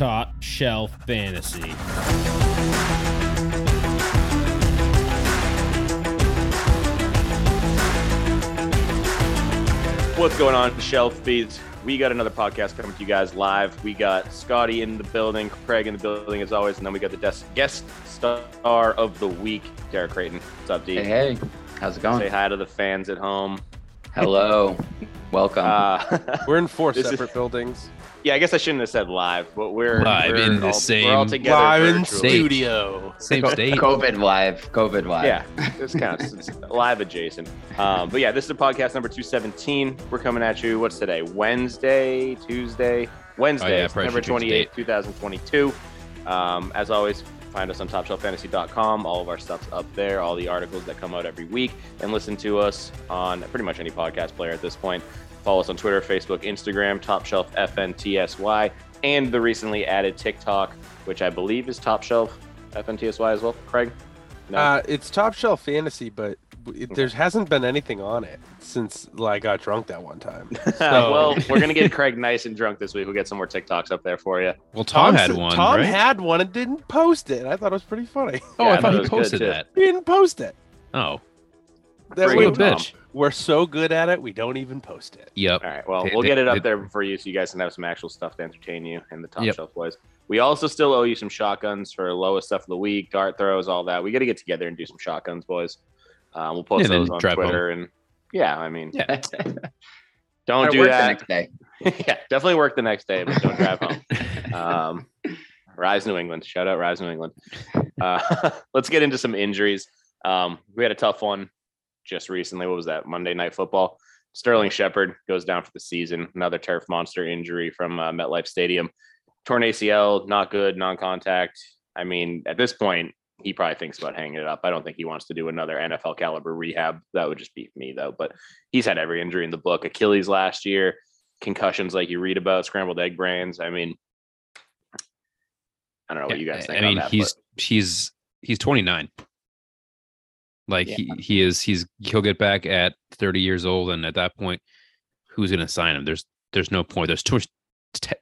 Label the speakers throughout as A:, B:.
A: Top Shelf Fantasy.
B: What's going on, Shelf Feeds? We got another podcast coming to you guys live. We got Scotty in the building, Craig in the building as always, and then we got the des- guest star of the week, Derek Creighton. What's up, D?
C: Hey, hey, how's it going?
B: Say hi to the fans at home.
C: Hello, welcome.
B: Uh,
D: We're in four
B: This is-
D: separate buildings.
B: Yeah, I guess I shouldn't have said live, but we're
E: Live
B: we're
E: in the
B: all,
E: same-
B: We're all together
D: Live in studio.
E: Same state.
C: COVID live, COVID live.
B: Yeah, this counts. It's live adjacent. Um, but yeah, this is podcast number 217. We're coming at you. What's today? Wednesday, Tuesday, Wednesday,
E: Oh, yeah, probably
B: September
E: should change
B: 28th,
E: the
B: 2022. Um, as always, find us on topshelffantasy.com. All of our stuff's up there, all the articles that come out every week, and listen to us on pretty much any podcast player at this point. Follow us on Twitter, Facebook, Instagram, Top Shelf FNTSY, and the recently added TikTok, which I believe is Top Shelf FNTSY as well. Craig? No?
D: Uh, it's top shelf fantasy, but it, there hasn't been anything on it since I got drunk that one time. So-
B: well, we're gonna get Craig nice and drunk this week. We'll get some more TikToks up there for you.
E: Well, Tom, had one,
D: Tom
E: right?
D: had one and didn't post it. I thought it was pretty funny.
E: oh,
B: Yeah,
E: I
B: I
E: thought
B: thought
E: he posted
B: too.
E: that.
D: He didn't post it.
E: Oh,
D: That
B: Bring
D: we,
E: a
B: Tom.
E: bitch.
D: We're so good at it, we don't even post it.
E: Yep.
B: All right. Well,
E: They-
B: we'll
E: they-
B: get it up
E: they-
B: there for you, so you guys can have some actual stuff to entertain you and the top
E: Yep.
B: shelf boys. We also still owe you some shotguns for lowest stuff of the week, dart throws, all that. We got to get together and do some shotguns, boys. Um, we'll post
E: Yeah,
B: those on
E: drive home.
B: Twitter and yeah, I mean,
E: Yeah.
B: don't
C: I
B: do
C: work the
B: that.
C: next day.
B: yeah, definitely work the next day, but don't drive home. Um, Rise New England. Shout out Rise New England. Uh, let's get into some injuries. Um, we had a tough one just recently. What was that? Monday Night Football. Sterling Shepard goes down for the season. Another turf monster injury from uh, MetLife Stadium. Torn ACL, not good, non-contact. I mean, at this point, he probably thinks about hanging it up. I don't think he wants to do another NFL caliber rehab. That would just be me though. But he's had every injury in the book. Achilles last year, concussions like you read about, scrambled egg brains. I mean, I don't know what you guys think.
E: I mean,
B: on that,
E: he's he's he's 29. Like
C: Yeah.
E: he he is he's he'll get back at 30 years old, and at that point, who's going to sign him? There's there's no point. There's too much ta-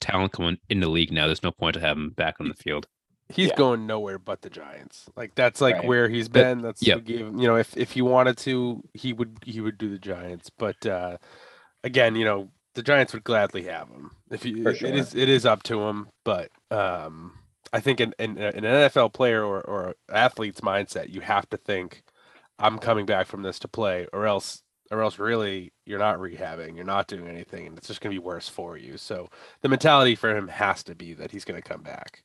E: talent coming in the league now. There's no point to have him back on the field.
D: He's
B: Yeah.
D: going nowhere but the Giants. Like that's like
C: Right.
D: where he's been. That's
E: yep.
D: what gave you know if if he wanted to, he would he would do the Giants. But uh again, you know the Giants would gladly have him if he,
C: sure.
D: it is it is up to him. But um I think in, in an NFL player or or athlete's mindset, you have to think I'm coming back from this to play, or else or else really you're not rehabbing, you're not doing anything, and it's just gonna be worse for you. So the mentality for him has to be that he's gonna come back.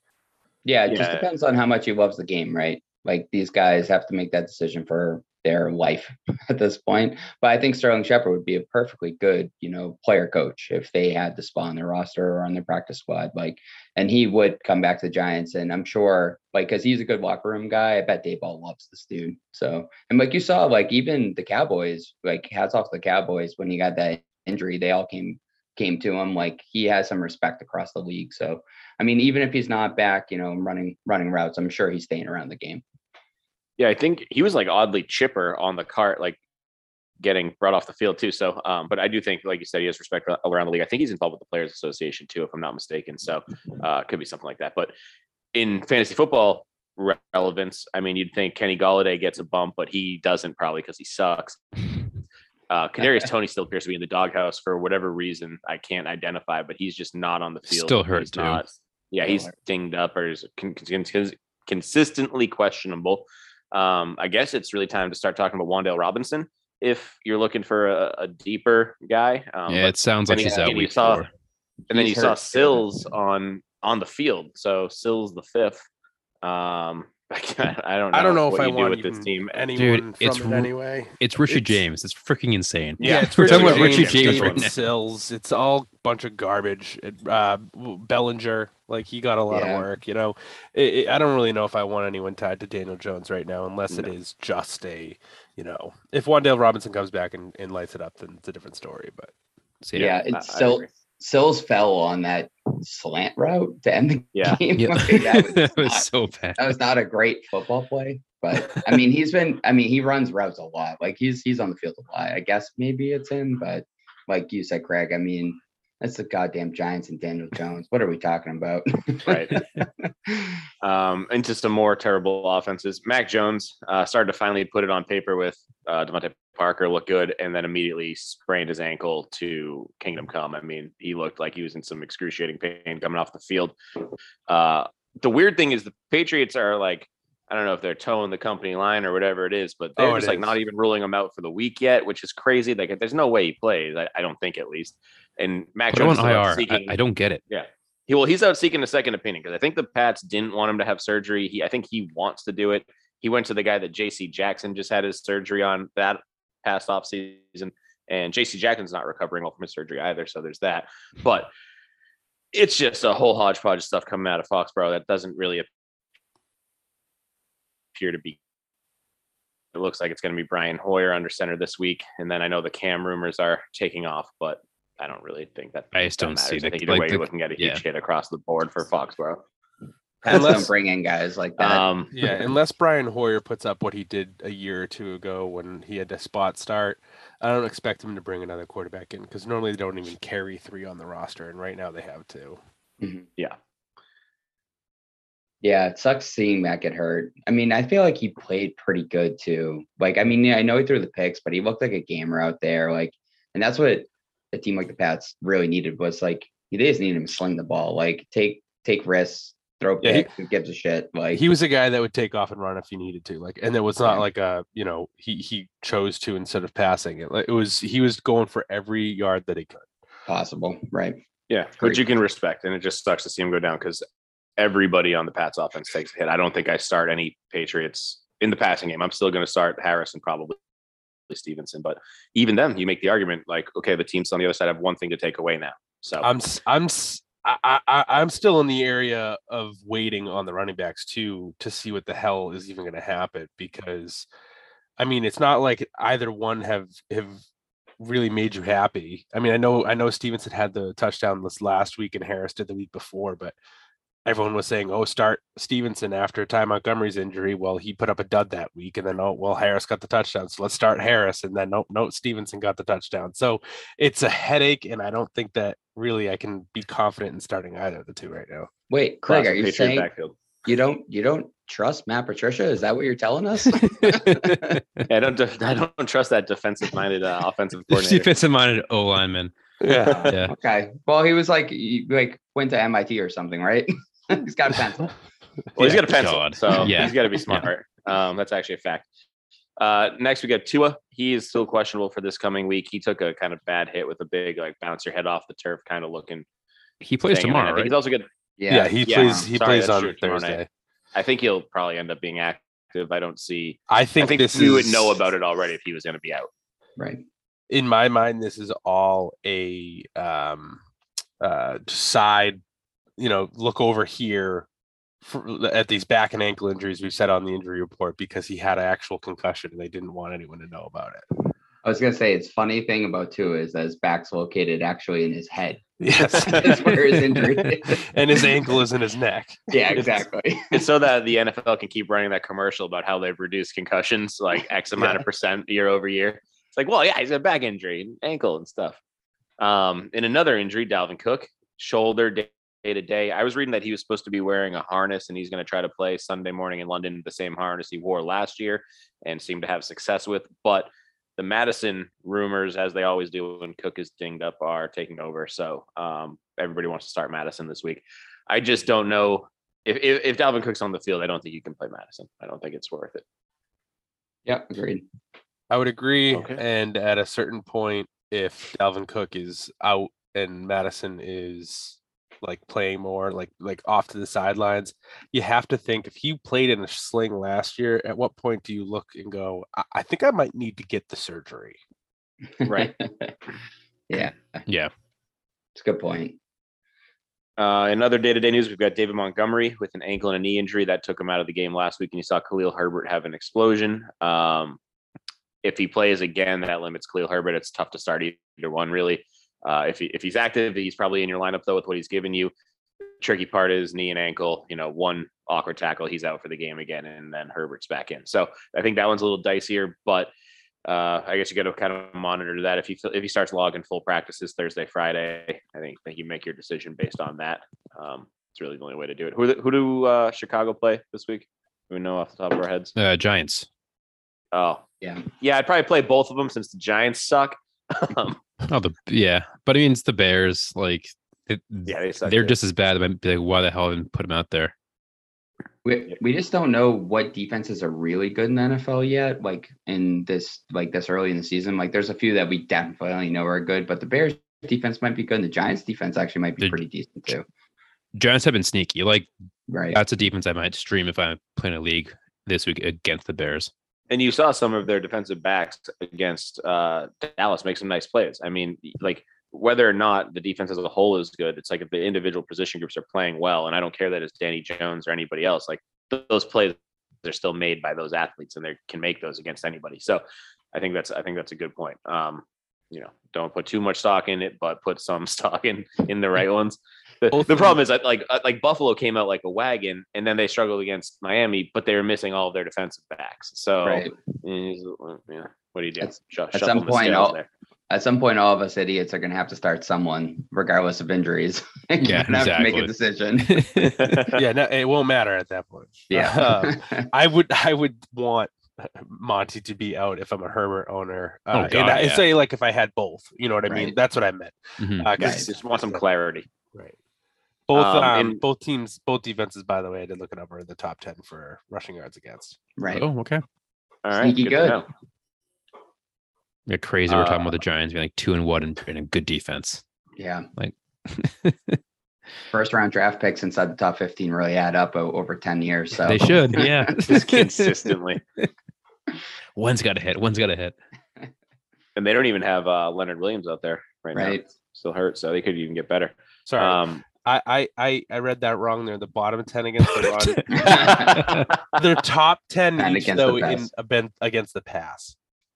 C: Yeah, it just depends on how much he loves the game, right? Like these guys have to make that decision for their life at this point. But I think Sterling Shepard would be a perfectly good, you know, player coach if they had the spot on their roster or on their practice squad. Like, and he would come back to the Giants, and I'm sure, like, because he's a good locker room guy. I bet Daboll loves this dude. So, and like you saw, like even the Cowboys, like hats off to the Cowboys when he got that injury, they all came came to him. Like he has some respect across the league. So I mean, even if he's not back, you know, running running routes, I'm sure he's staying around the game.
B: Yeah, I think he was like oddly chipper on the cart, like getting brought off the field too. So, um, but I do think, like you said, he has respect around the league. I think he's involved with the Players Association too, if I'm not mistaken. So, uh, it could be something like that. But in fantasy football relevance, I mean, you'd think Kenny Golladay gets a bump, but he doesn't probably because he sucks. Uh, Kadarius Toney still appears to be in the doghouse for whatever reason I can't identify, but he's just not on the field.
E: Still hurt,
B: He's
E: too.
B: not- yeah, he's dinged up or is con- con- consistently questionable. Um, I guess it's really time to start talking about Wan'Dale Robinson if you're looking for a, a deeper guy. Um,
E: yeah, it sounds like
B: and
E: he's
B: he-
E: out
B: and you
E: week
B: saw-
E: four.
B: and then
C: He's
B: you saw
C: hurt, too.
B: Sills on on the field. So Sills the fifth. Um, I don't. Know
D: I don't know if I
B: do
D: want
B: with this team.
D: anyone
E: it's
D: from it anyway.
E: It's Richard
D: It's-
E: James. It's freaking insane.
B: Yeah,
D: it's
E: we're talking
D: Richard
E: about Richard
D: James,
E: James right
D: Sills. It's all bunch of garbage. It, uh, Bellinger, like he got a lot
C: Yeah.
D: of work. You know, it, it- I don't really know if I want anyone tied to Daniel Jones right now, unless it
B: No.
D: is just a, you know, if Wan'Dale Robinson comes back and, and lights it up, then it's a different story. But
E: So,
C: Yeah,
B: I-
C: it's still
B: agree.
C: Sills fell on that slant route to end the
B: Yeah.
C: game.
E: Yeah.
C: Like, that, was
E: that was
C: not,
E: so bad.
C: that was not a great football play. But I mean, he's been. I mean, he runs routes a lot. Like he's he's on the field a lot. I guess maybe it's him, but like you said, Craig. I mean, That's the goddamn Giants and Daniel Jones. What are we talking about?
B: Right. um, into some more terrible offenses. Mac Jones uh, started to finally put it on paper with uh, DeVante Parker, looked good, and then immediately sprained his ankle to Kingdom Come. I mean, he looked like he was in some excruciating pain coming off the field. Uh, the weird thing is the Patriots are like, I don't know if they're toeing the company line or whatever it is, but they're
D: Oh,
B: just like
D: is.
B: not even ruling him out for the week yet, which is crazy. Like, there's no way he plays. I, I don't think at least. And Mac Jones
E: on
B: is out
E: IR. I,
B: seeking-
E: I don't get it. Yeah.
B: He well, he's out seeking a second opinion because I think the Pats didn't want him to have surgery. He, I think he wants to do it. He went to the guy that J.C. Jackson just had his surgery on that past off season, and J.C. Jackson's not recovering well from his surgery either. So there's that. But it's just a whole hodgepodge of stuff coming out of Foxborough that doesn't really appear to be. It looks like it's going to be Brian Hoyer under center this week, and then I know the Cam rumors are taking off, but I don't really think that.
E: I just
B: that
E: don't see
B: matters. I
E: the-
B: think either
E: like
B: way,
E: the-
B: you're looking at a huge
E: yeah.
B: hit across the board for Foxborough.
C: Pats
D: Unless-
C: don't bring in guys like that.
B: Um,
D: Yeah, unless Brian Hoyer puts up what he did a year or two ago when he had a spot start, I don't expect him to bring another quarterback in because normally they don't even carry three on the roster, and right now they have two.
B: yeah,
C: Yeah, it sucks seeing Matt get hurt. I mean, I feel like he played pretty good too. Like, I mean, yeah, I know he threw the picks, but he looked like a gamer out there. Like, and that's what a team like the Pats really needed was like they just needed him to sling the ball, like take take risks, throw
D: Yeah, he-
C: picks, who gives a shit. Like,
D: He was a guy that would take off and run if he needed to. Like, and it was not like a you know he he chose to instead of passing it. Like, it was he was going for every yard that he could.
C: possible, right?
B: yeah, which you can respect, and it just sucks to see him go down because everybody on the Pats offense takes a hit. I don't think I start any Patriots in the passing game. I'm still going to start Harris and probably Stevenson, but even then, you make the argument like, okay, the teams on the other side have one thing to take away now. So
D: I'm I'm, I'm still in the area of waiting on the running backs too to see what the hell is even going to happen because I mean it's not like either one have have really made you happy. I mean I know I know Stevenson had the touchdown last week and Harris did the week before, but everyone was saying, "Oh, start Stevenson after Ty Montgomery's injury." Well, he put up a dud that week, and then oh, well, Harris got the touchdown, so let's start Harris, and then nope, nope, Stevenson got the touchdown. So it's a headache, and I don't think that really I can be confident in starting either of the two right now.
C: Wait, Craig,
B: classic
C: are you
B: Patriot
C: saying
B: backfield.
C: you don't you don't trust Matt Patricia? Is that what you're telling us?
B: Yeah, I don't. I don't trust that defensive-minded uh, offensive coordinator.
E: Defensive minded O lineman.
D: Yeah,
E: Yeah.
C: okay. Well, he was like he, like went to MIT or something, right? He's got a pencil.
B: Well, he's
E: Yeah,
B: got a pencil,
E: God.
B: so
E: Yeah.
B: he's got to be smart. Um, that's actually a fact. Uh, next, we got Tua. He is still questionable for this coming week. He took a kind of bad hit with a big, like, bounce your head off the turf kind of looking.
E: He plays
B: thing. And I
E: tomorrow,
B: think
E: right?
B: He's also good.
D: yeah, he
B: yeah,
D: plays. He
B: sorry,
D: plays on
B: true, night.
D: Thursday.
B: I think he'll probably end up being active. I don't see.
D: I think,
B: I think
D: this
B: we
D: is,
B: would know about it already if he was going to be out.
C: Right.
D: in my mind, this is all a um, uh, side. You know, look over here for, at these back and ankle injuries we said on the injury report because he had an actual concussion and they didn't want anyone to know about it.
C: I was gonna say it's funny thing about Tua is that his back's located actually in his head.
D: Yes,
C: That's where his injury is.
D: and his ankle is in his neck.
C: Yeah, exactly.
B: It's so that the NFL can keep running that commercial about how they've reduced concussions like X amount of percent year over year. It's like, well, yeah, he's got a back injury, and ankle, and stuff. Um, in another injury, Dalvin Cook, shoulder day to day. I was reading that he was supposed to be wearing a harness and he's going to try to play Sunday morning in London the same harness he wore last year and seemed to have success with. But the Mattison rumors, as they always do when Cook is dinged up, are taking over. So um, everybody wants to start Mattison this week. I just don't know if, if if Dalvin Cook's on the field. I don't think you can play Mattison. I don't think it's worth it.
C: Yep, agreed.
D: I would agree.
B: Okay.
D: And at a certain point, if Dalvin Cook is out and Mattison is like playing more, like like off to the sidelines, you have to think if he played in a sling last year, at what point do you look and go, I, I think I might need to get the surgery?
B: Right.
C: yeah,
E: Yeah.
C: it's a good point.
B: Uh, in other day-to-day news, we've got David Montgomery with an ankle and a knee injury that took him out of the game last week, and you saw Khalil Herbert have an explosion. Um, if he plays again, that limits Khalil Herbert. It's tough to start either one, really. Uh, if he, if he's active, he's probably in your lineup though with what he's given you. Tricky part is knee and ankle. You know, one awkward tackle, he's out for the game again, and then Herbert's back in. So I think that one's a little dicier, but uh, I guess you got to kind of monitor that. If he if he starts logging full practices Thursday, Friday, I think that you make your decision based on that. Um, it's really the only way to do it. Who who do uh, Chicago play this week? Do we know off the top of our heads?
E: Uh, Giants.
B: Oh,
C: Yeah.
B: yeah. I'd probably play both of them since the Giants suck. um,
E: Oh, the yeah, but I mean, it's the Bears. Like, it,
B: yeah, they suck.
E: they're
B: too.
E: just as bad. I'd like, why the hell didn't put them out there?
C: We, we just don't know what defenses are really good in the NFL yet. Like in this, like this early in the season, like there's a few that we definitely know are good, but the Bears defense might be good, and the Giants defense actually might be
E: The-
C: pretty decent too.
E: Giants have been sneaky. Like,
C: Right.
E: that's a defense I might stream if I'm playing a league this week against the Bears.
B: And you saw some of their defensive backs against uh, Dallas make some nice plays. I mean, like whether or not the defense as a whole is good, it's like if the individual position groups are playing well, and I don't care that it's Danny Jones or anybody else. Like th- those plays, they're still made by those athletes, and they can make those against anybody. So I think that's I think that's a good point. Um, you know, don't put too much stock in it, but put some stock in in the right ones. The, the problem is that like uh, like Buffalo came out like a wagon, and then they struggled against Miami, but they were missing all of their defensive backs. So
C: Right.
B: Yeah. What do you do?
C: At-
B: Shu-
C: at some point,
B: scales
C: I'll-
B: there.
C: At some point, all of us idiots are going to have to start someone, regardless of injuries.
E: Yeah,
C: gonna have to make a decision.
D: yeah, no, it won't matter at that point.
C: Yeah.
D: Um, I would I would want Monty to be out if I'm a Herbert owner.
E: Oh,
D: Uh, and
E: God,
D: I
E: yeah.
D: say like if I had both, you know what I mean? That's what I meant.
E: Mhm.
D: Uh, 'cause-
C: Right.
B: Just want some clarity.
D: Right. Both
B: Um,
D: um,
B: and-
D: both teams, both defenses, by the way, I did look it up, are in the top ten for rushing yards against.
C: right.
E: Oh, okay.
B: All right.
C: Sneaky
B: to
C: good.
B: know.
E: Yeah, crazy. We're talking
B: Uh,
E: about the Giants being like two and one and, and a good defense.
C: Yeah.
E: Like-
C: First round draft picks inside the top 15 really add up over 10 years. So
E: They should. Yeah.
B: Just consistently.
E: One's got to hit. One's got to hit.
B: And they don't even have uh, Leonard Williams out there right, now. Still hurt, so they could even get better.
D: Sorry,
B: Um,
D: I, I I I read that wrong. They're the bottom ten against the run. They're top ten
C: And
D: each
C: against the
D: though in
C: pass.
D: against the pass.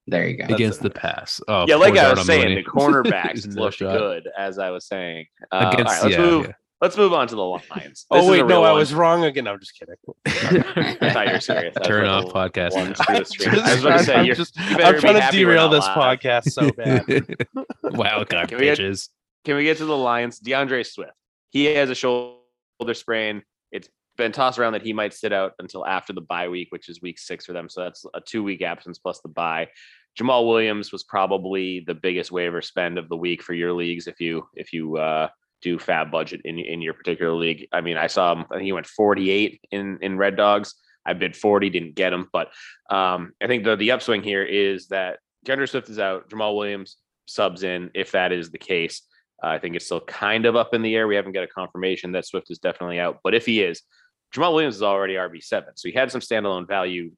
C: There you go.
E: Against the pass. Oh,
B: yeah, like I was saying, the cornerbacks
E: He's no
B: looked
E: shot.
B: good, as I was saying. Uh,
E: Against,
B: right, let's
E: yeah,
B: move.
E: yeah.
B: Let's move on to the Lions.
D: Oh
B: This is
D: wait, no,
B: real
D: I was wrong again. I'm just kidding.
B: I thought you were serious. I
E: Turn off podcast.
B: one
E: now.
B: through. I was about to
D: I'm just- I'm trying to derail this
B: live.
D: podcast so bad.
E: Wildcard
B: Can we get- Can we get to the Lions? D'Andre Swift. He has a shoulder sprain. It's been tossed around that he might sit out until after the bye week, which is week six for them. So that's a two week absence plus the bye. Jamaal Williams was probably the biggest waiver spend of the week for your leagues if you if you uh, do FAAB budget in in your particular league. I mean, I saw him. I think he went 48 in in Red Dogs. I bid 40, didn't get him, but um, I think the the upswing here is that D'Andre Swift is out. Jamaal Williams subs in if that is the case. Uh, I think it's still kind of up in the air. We haven't got a confirmation that Swift is definitely out, but if he is, Jamaal Williams is already RB seven, so he had some standalone value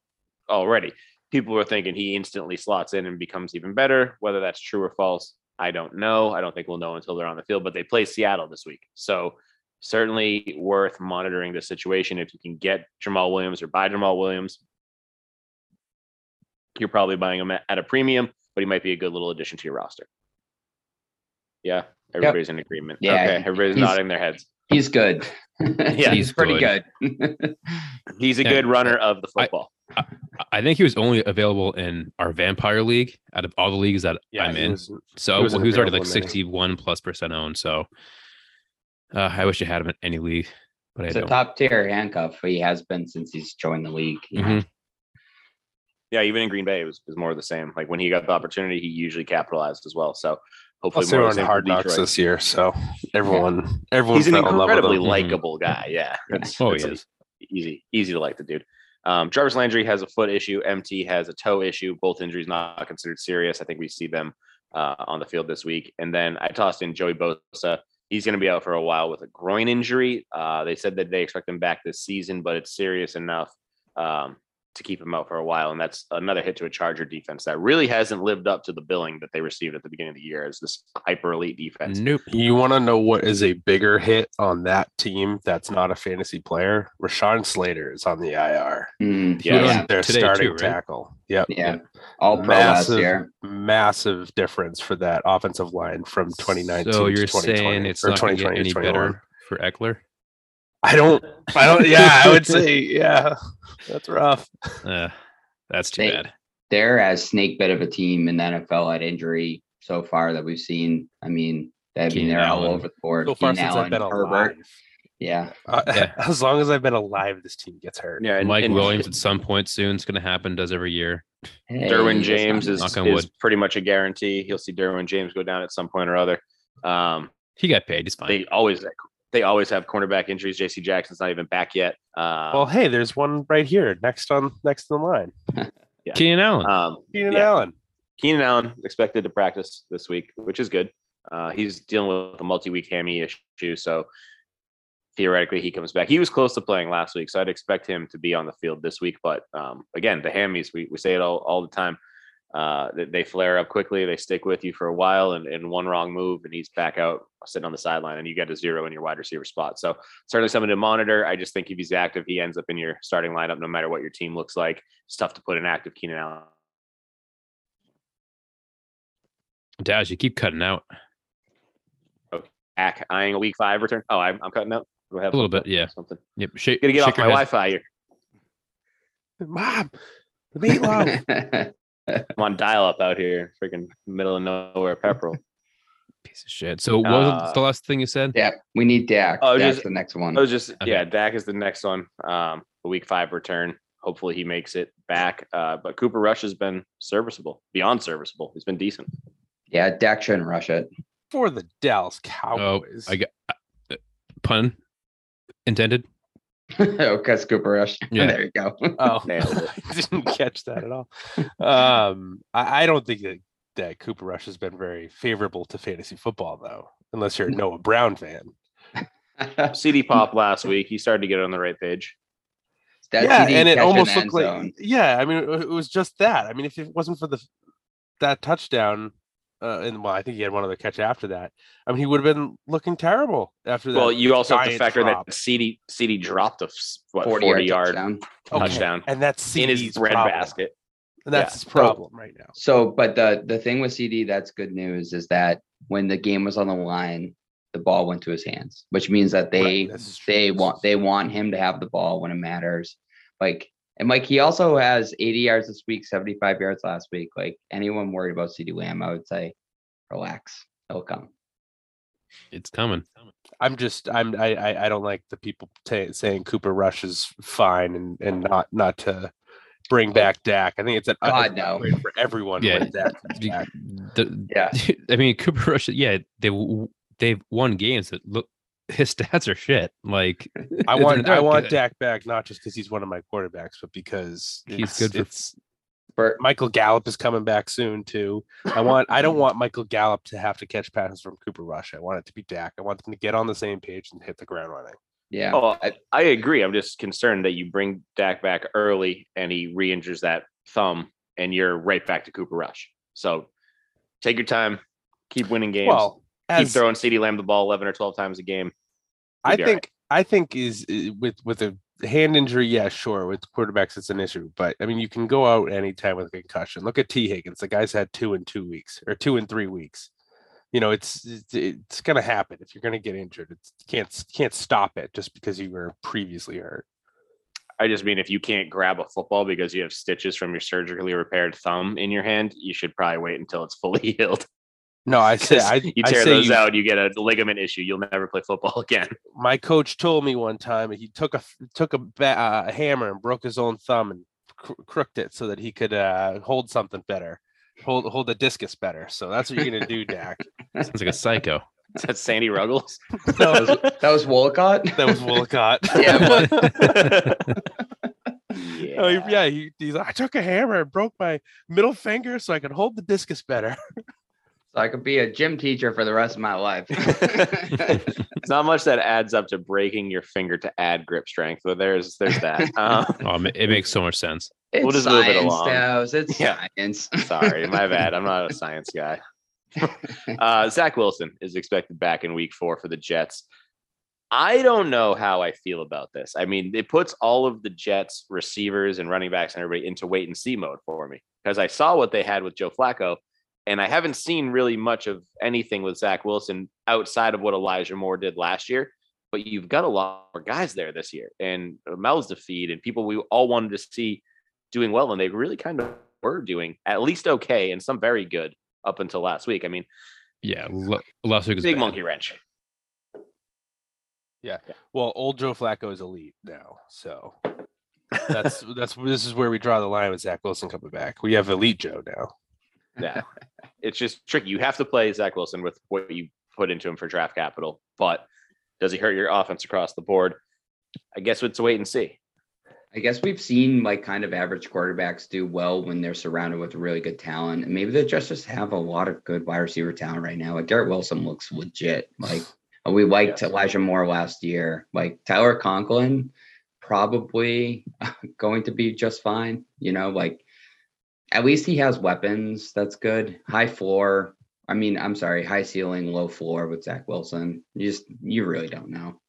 B: already. People were thinking he instantly slots in and becomes even better. Whether that's true or false, I don't know. I don't think we'll know until they're on the field. But they play Seattle this week, so certainly worth monitoring the situation. If you can get Jamaal Williams or buy Jamaal Williams, you're probably buying him at a premium, but he might be a good little addition to your roster. Yeah, everybody's in agreement.
C: Yeah,
B: okay, everybody's nodding their heads.
C: He's good.
B: Yeah,
C: he's
E: he's
C: pretty
E: good.
C: good.
B: He's a
E: Yeah,
B: good runner of the
E: I-
B: football.
E: I think he was only available in our Vampire League out of all the leagues that I'm in.
D: was-
E: So
D: he
E: he
D: was
E: was, already like 61 plus percent owned. So uh, I wish I had him in any league, but
C: It's a
E: don't.
C: top tier handcuff. He has been since he's joined the league. you know.
E: Mhm.
B: Yeah, even in Green Bay, it was, it was more of the same. Like when he got the opportunity, he usually capitalized as well. So hopefully,
D: Plus, they
B: more
D: were on Hard Knocks this year, so everyone, everyone,
B: He's an
D: fell in love with
B: incredibly
D: him.
E: Mhm.
B: likable guy. Yeah, that's,
E: Oh,
B: that's
E: he is.
B: easy, easy to like the dude. Um, Jarvis Landry has a foot issue. MT has a toe issue. Both injuries not considered serious. I think we see them uh, on the field this week. And then I tossed in Joey Bosa. He's going to be out for a while with a groin injury. Uh, they said that they expect him back this season, but it's serious enough um, to keep him out for a while. And that's another hit to a Charger defense that really hasn't lived up to the billing that they received at the beginning of the year as this hyper elite defense.
E: Nope.
D: You want to know what is a bigger hit on that team that's not a fantasy player? Rashawn Slater is on the IR.
C: Mm,
B: Yeah.
C: yeah.
D: Their
E: Today
D: starting
E: too, right?
D: tackle. Yep.
C: Yeah. All pro last
D: Massive,
C: year.
D: massive difference for that offensive line from 2019
E: So
D: to
E: you're
D: 2020,
E: saying it's
D: or
E: not going to get
D: 2020 to
E: any better for Ekeler?
D: I don't, I don't, yeah, I would say, yeah, that's rough.
E: Uh, that's too
C: They-
E: bad.
C: they're as snake bit of a team in the NFL at injury so far that we've seen. I mean, I mean,
E: Keenan
C: they're all over the board.
D: So far
C: Keenan
D: since I've been
C: Herbert.
D: alive.
C: Yeah.
D: Uh,
E: Yeah.
D: As long as I've been alive, this team gets hurt.
B: Yeah, and,
E: Mike
B: and
E: Williams at some point soon. It's going to happen. Does every year.
C: Hey,
B: Derwin James
C: not-
B: is, is pretty much a guarantee. You'll see Derwin James go down at some point or other. Um,
E: He got paid. He's fine.
B: they always they always have cornerback injuries. J.C. Jackson's not even back yet. Uh,
D: Well, hey, there's one right here next on next in the line.
E: Keenan Allen.
B: um,
D: Keenan
B: Yeah.
D: Allen.
B: Keenan Allen expected to practice this week, which is good. Uh, he's dealing with a multi-week hammy issue, so theoretically he comes back. He was close to playing last week, so I'd expect him to be on the field this week. But um, again, the hammies, we, we say it all, all the time. Uh, they, they flare up quickly. They stick with you for a while, and, and one wrong move, and he's back out sitting on the sideline, and you get a zero in your wide receiver spot. So certainly something to monitor. I just think if he's active, he ends up in your starting lineup, no matter what your team looks like. It's tough to put an active Keenan Allen
E: Daz, you keep cutting out
B: back eyeing a week five return. Oh, I'm, I'm cutting out. Do I have
E: a little bit. Yeah.
B: Something.
E: Yep. Shake,
B: Gonna get
E: shake
B: off my
E: head.
B: Wi-Fi here.
D: Mom, the meatloaf.
B: I'm on dial-up out here, freaking middle of nowhere, Pepperell.
E: Piece of shit. So what was
B: Uh,
E: the last thing you said?
C: yeah, we need Dak.
B: Oh,
C: That's
B: just-
C: the next one.
B: I was just
E: Okay.
B: yeah, Dak is the next one. Um, a week five return. Hopefully he makes it back. Uh, but Cooper Rush has been serviceable, beyond serviceable. He's been decent.
C: yeah, Dak shouldn't rush it.
D: For the Dallas Cowboys.
E: I got uh, pun intended.
C: Oh, because Cooper Rush.
E: Yeah.
C: there you go.
D: Oh,
B: Nailed it.
D: I didn't catch that at all. Um, I, I don't think that, that Cooper Rush has been very favorable to fantasy football, though, unless you're a Noah Brown fan.
B: CeeDee pop last week. He started to get on the right page.
C: That
D: yeah,
C: TD
D: and it almost
C: the end
D: looked like
C: zone.
D: yeah. I mean, it, it was just that. I mean, if it wasn't for the that touchdown, uh, and well, I think he had one other catch after that. I mean, he would have been looking terrible after that.
B: Well, you also have to factor
D: drop.
B: that CeeDee CeeDee dropped a f- what
C: 40
B: 40,
C: yard
B: yard
C: touchdown.
D: Okay,
B: touchdown
D: and that's
B: in his
D: CeeDee's
B: bread
D: problem.
B: basket.
D: And that's
B: Yeah.
D: his problem right now.
C: So, but the the thing with CeeDee that's good news is that when the game was on the line, the ball went to his hands, which means that they
D: Right, this is true.
C: they want they want him to have the ball when it matters. Like and Mike, he also has 80 yards this week, 75 yards last week. Like anyone worried about CeeDee Lamb, I would say, relax, he'll come.
E: It's coming.
D: I'm just I'm I I, I don't like the people ta saying Cooper Rush is fine and and not not to bring back Dak. I think it's an
C: God, no.
D: for everyone.
E: Yeah.
D: when Dak comes
E: You-
D: back.
E: the-
C: Yeah.
E: I mean, Cooper Rush. Yeah, they they've won games that look. His stats are shit. Like
D: I want I
E: not
D: want
E: good.
D: Dak back not just because he's one of my quarterbacks, but because
E: He's
D: it's-
E: good for-
D: It's,
C: Bert,
D: Michael Gallup is coming back soon too. I want I don't want Michael Gallup to have to catch passes from Cooper Rush. I want it to be Dak. I want them to get on the same page and hit the ground running.
C: yeah.
B: Oh, I, I agree. I'm just concerned that you bring Dak back early and he re-injures that thumb, and you're right back to Cooper Rush. So take your time, keep winning games,
D: Well,
B: keep throwing CeeDee Lamb the ball 11 or 12 times a game.
D: I
B: You'll be all
D: think I think is uh, with with a hand injury, yeah, sure. With quarterbacks, it's an issue, but I mean, you can go out anytime with a concussion. Look at Tee Higgins; the guy's had two in two weeks or two in three weeks. You know, it's it's, it's going to happen if you're going to get injured. It's you can't can't stop it just because you were previously hurt.
B: I just mean if you can't grab a football because you have stitches from your surgically repaired thumb in your hand, you should probably wait until it's fully healed.
D: No, I say
B: 'Cause
D: I,
B: you
D: I
B: tear
D: say
B: those
D: you-
B: out, you get a ligament issue. You'll never play football again.
D: My coach told me one time he took a took a, ba- uh, a hammer and broke his own thumb and cr- crooked it so that he could uh, hold something better, hold hold the discus better. So that's what you're gonna do, Dak.
E: sounds like a psycho.
B: Is that Sandy Ruggles?
C: that, was, that was Wolcott.
D: That was Wolcott.
C: Yeah,
D: Oh, yeah, he, he's like, I took a hammer and broke my middle finger so I could hold the discus better.
C: So I could be a gym teacher for the rest of my life.
B: It's not much that adds up to breaking your finger to add grip strength, but there's there's that. Um,
E: Oh, it makes so much sense.
C: It's
B: We'll just move it along.
C: Devs, It's
B: Yeah.
C: science.
B: sorry, my bad. I'm not a science guy. Uh, Zach Wilson is expected back in week four for the Jets. I don't know how I feel about this. I mean, it puts all of the Jets receivers and running backs and everybody into wait and see mode for me because I saw what they had with Joe Flacco, and I haven't seen really much of anything with Zach Wilson outside of what Elijah Moore did last year. But you've got a lot more guys there this year, and mouths to feed, and people we all wanted to see doing well, and they really kind of were doing at least okay and some very good up until last week. I mean,
E: Yeah, lo- last week was
B: big
E: bad.
B: monkey wrench. Yeah.
D: Well, old Joe Flacco is elite now, so that's that's this is where we draw the line with Zach Wilson coming back. We have elite Joe now.
B: Yeah. it's just tricky. You have to play Zach Wilson with what you put into him for draft capital, but does he hurt your offense across the board? I guess it's a wait and see.
C: I guess we've seen like kind of average quarterbacks do well when they're surrounded with really good talent. And maybe they just just have a lot of good wide receiver talent right now. Like Garrett Wilson looks legit. Like we liked
B: Yes.
C: Elijah Moore last year. Like Tyler Conklin, probably going to be just fine. You know, like at least he has weapons. That's good. High floor. I mean, I'm sorry, high ceiling, low floor with Zach Wilson. You just you really don't know.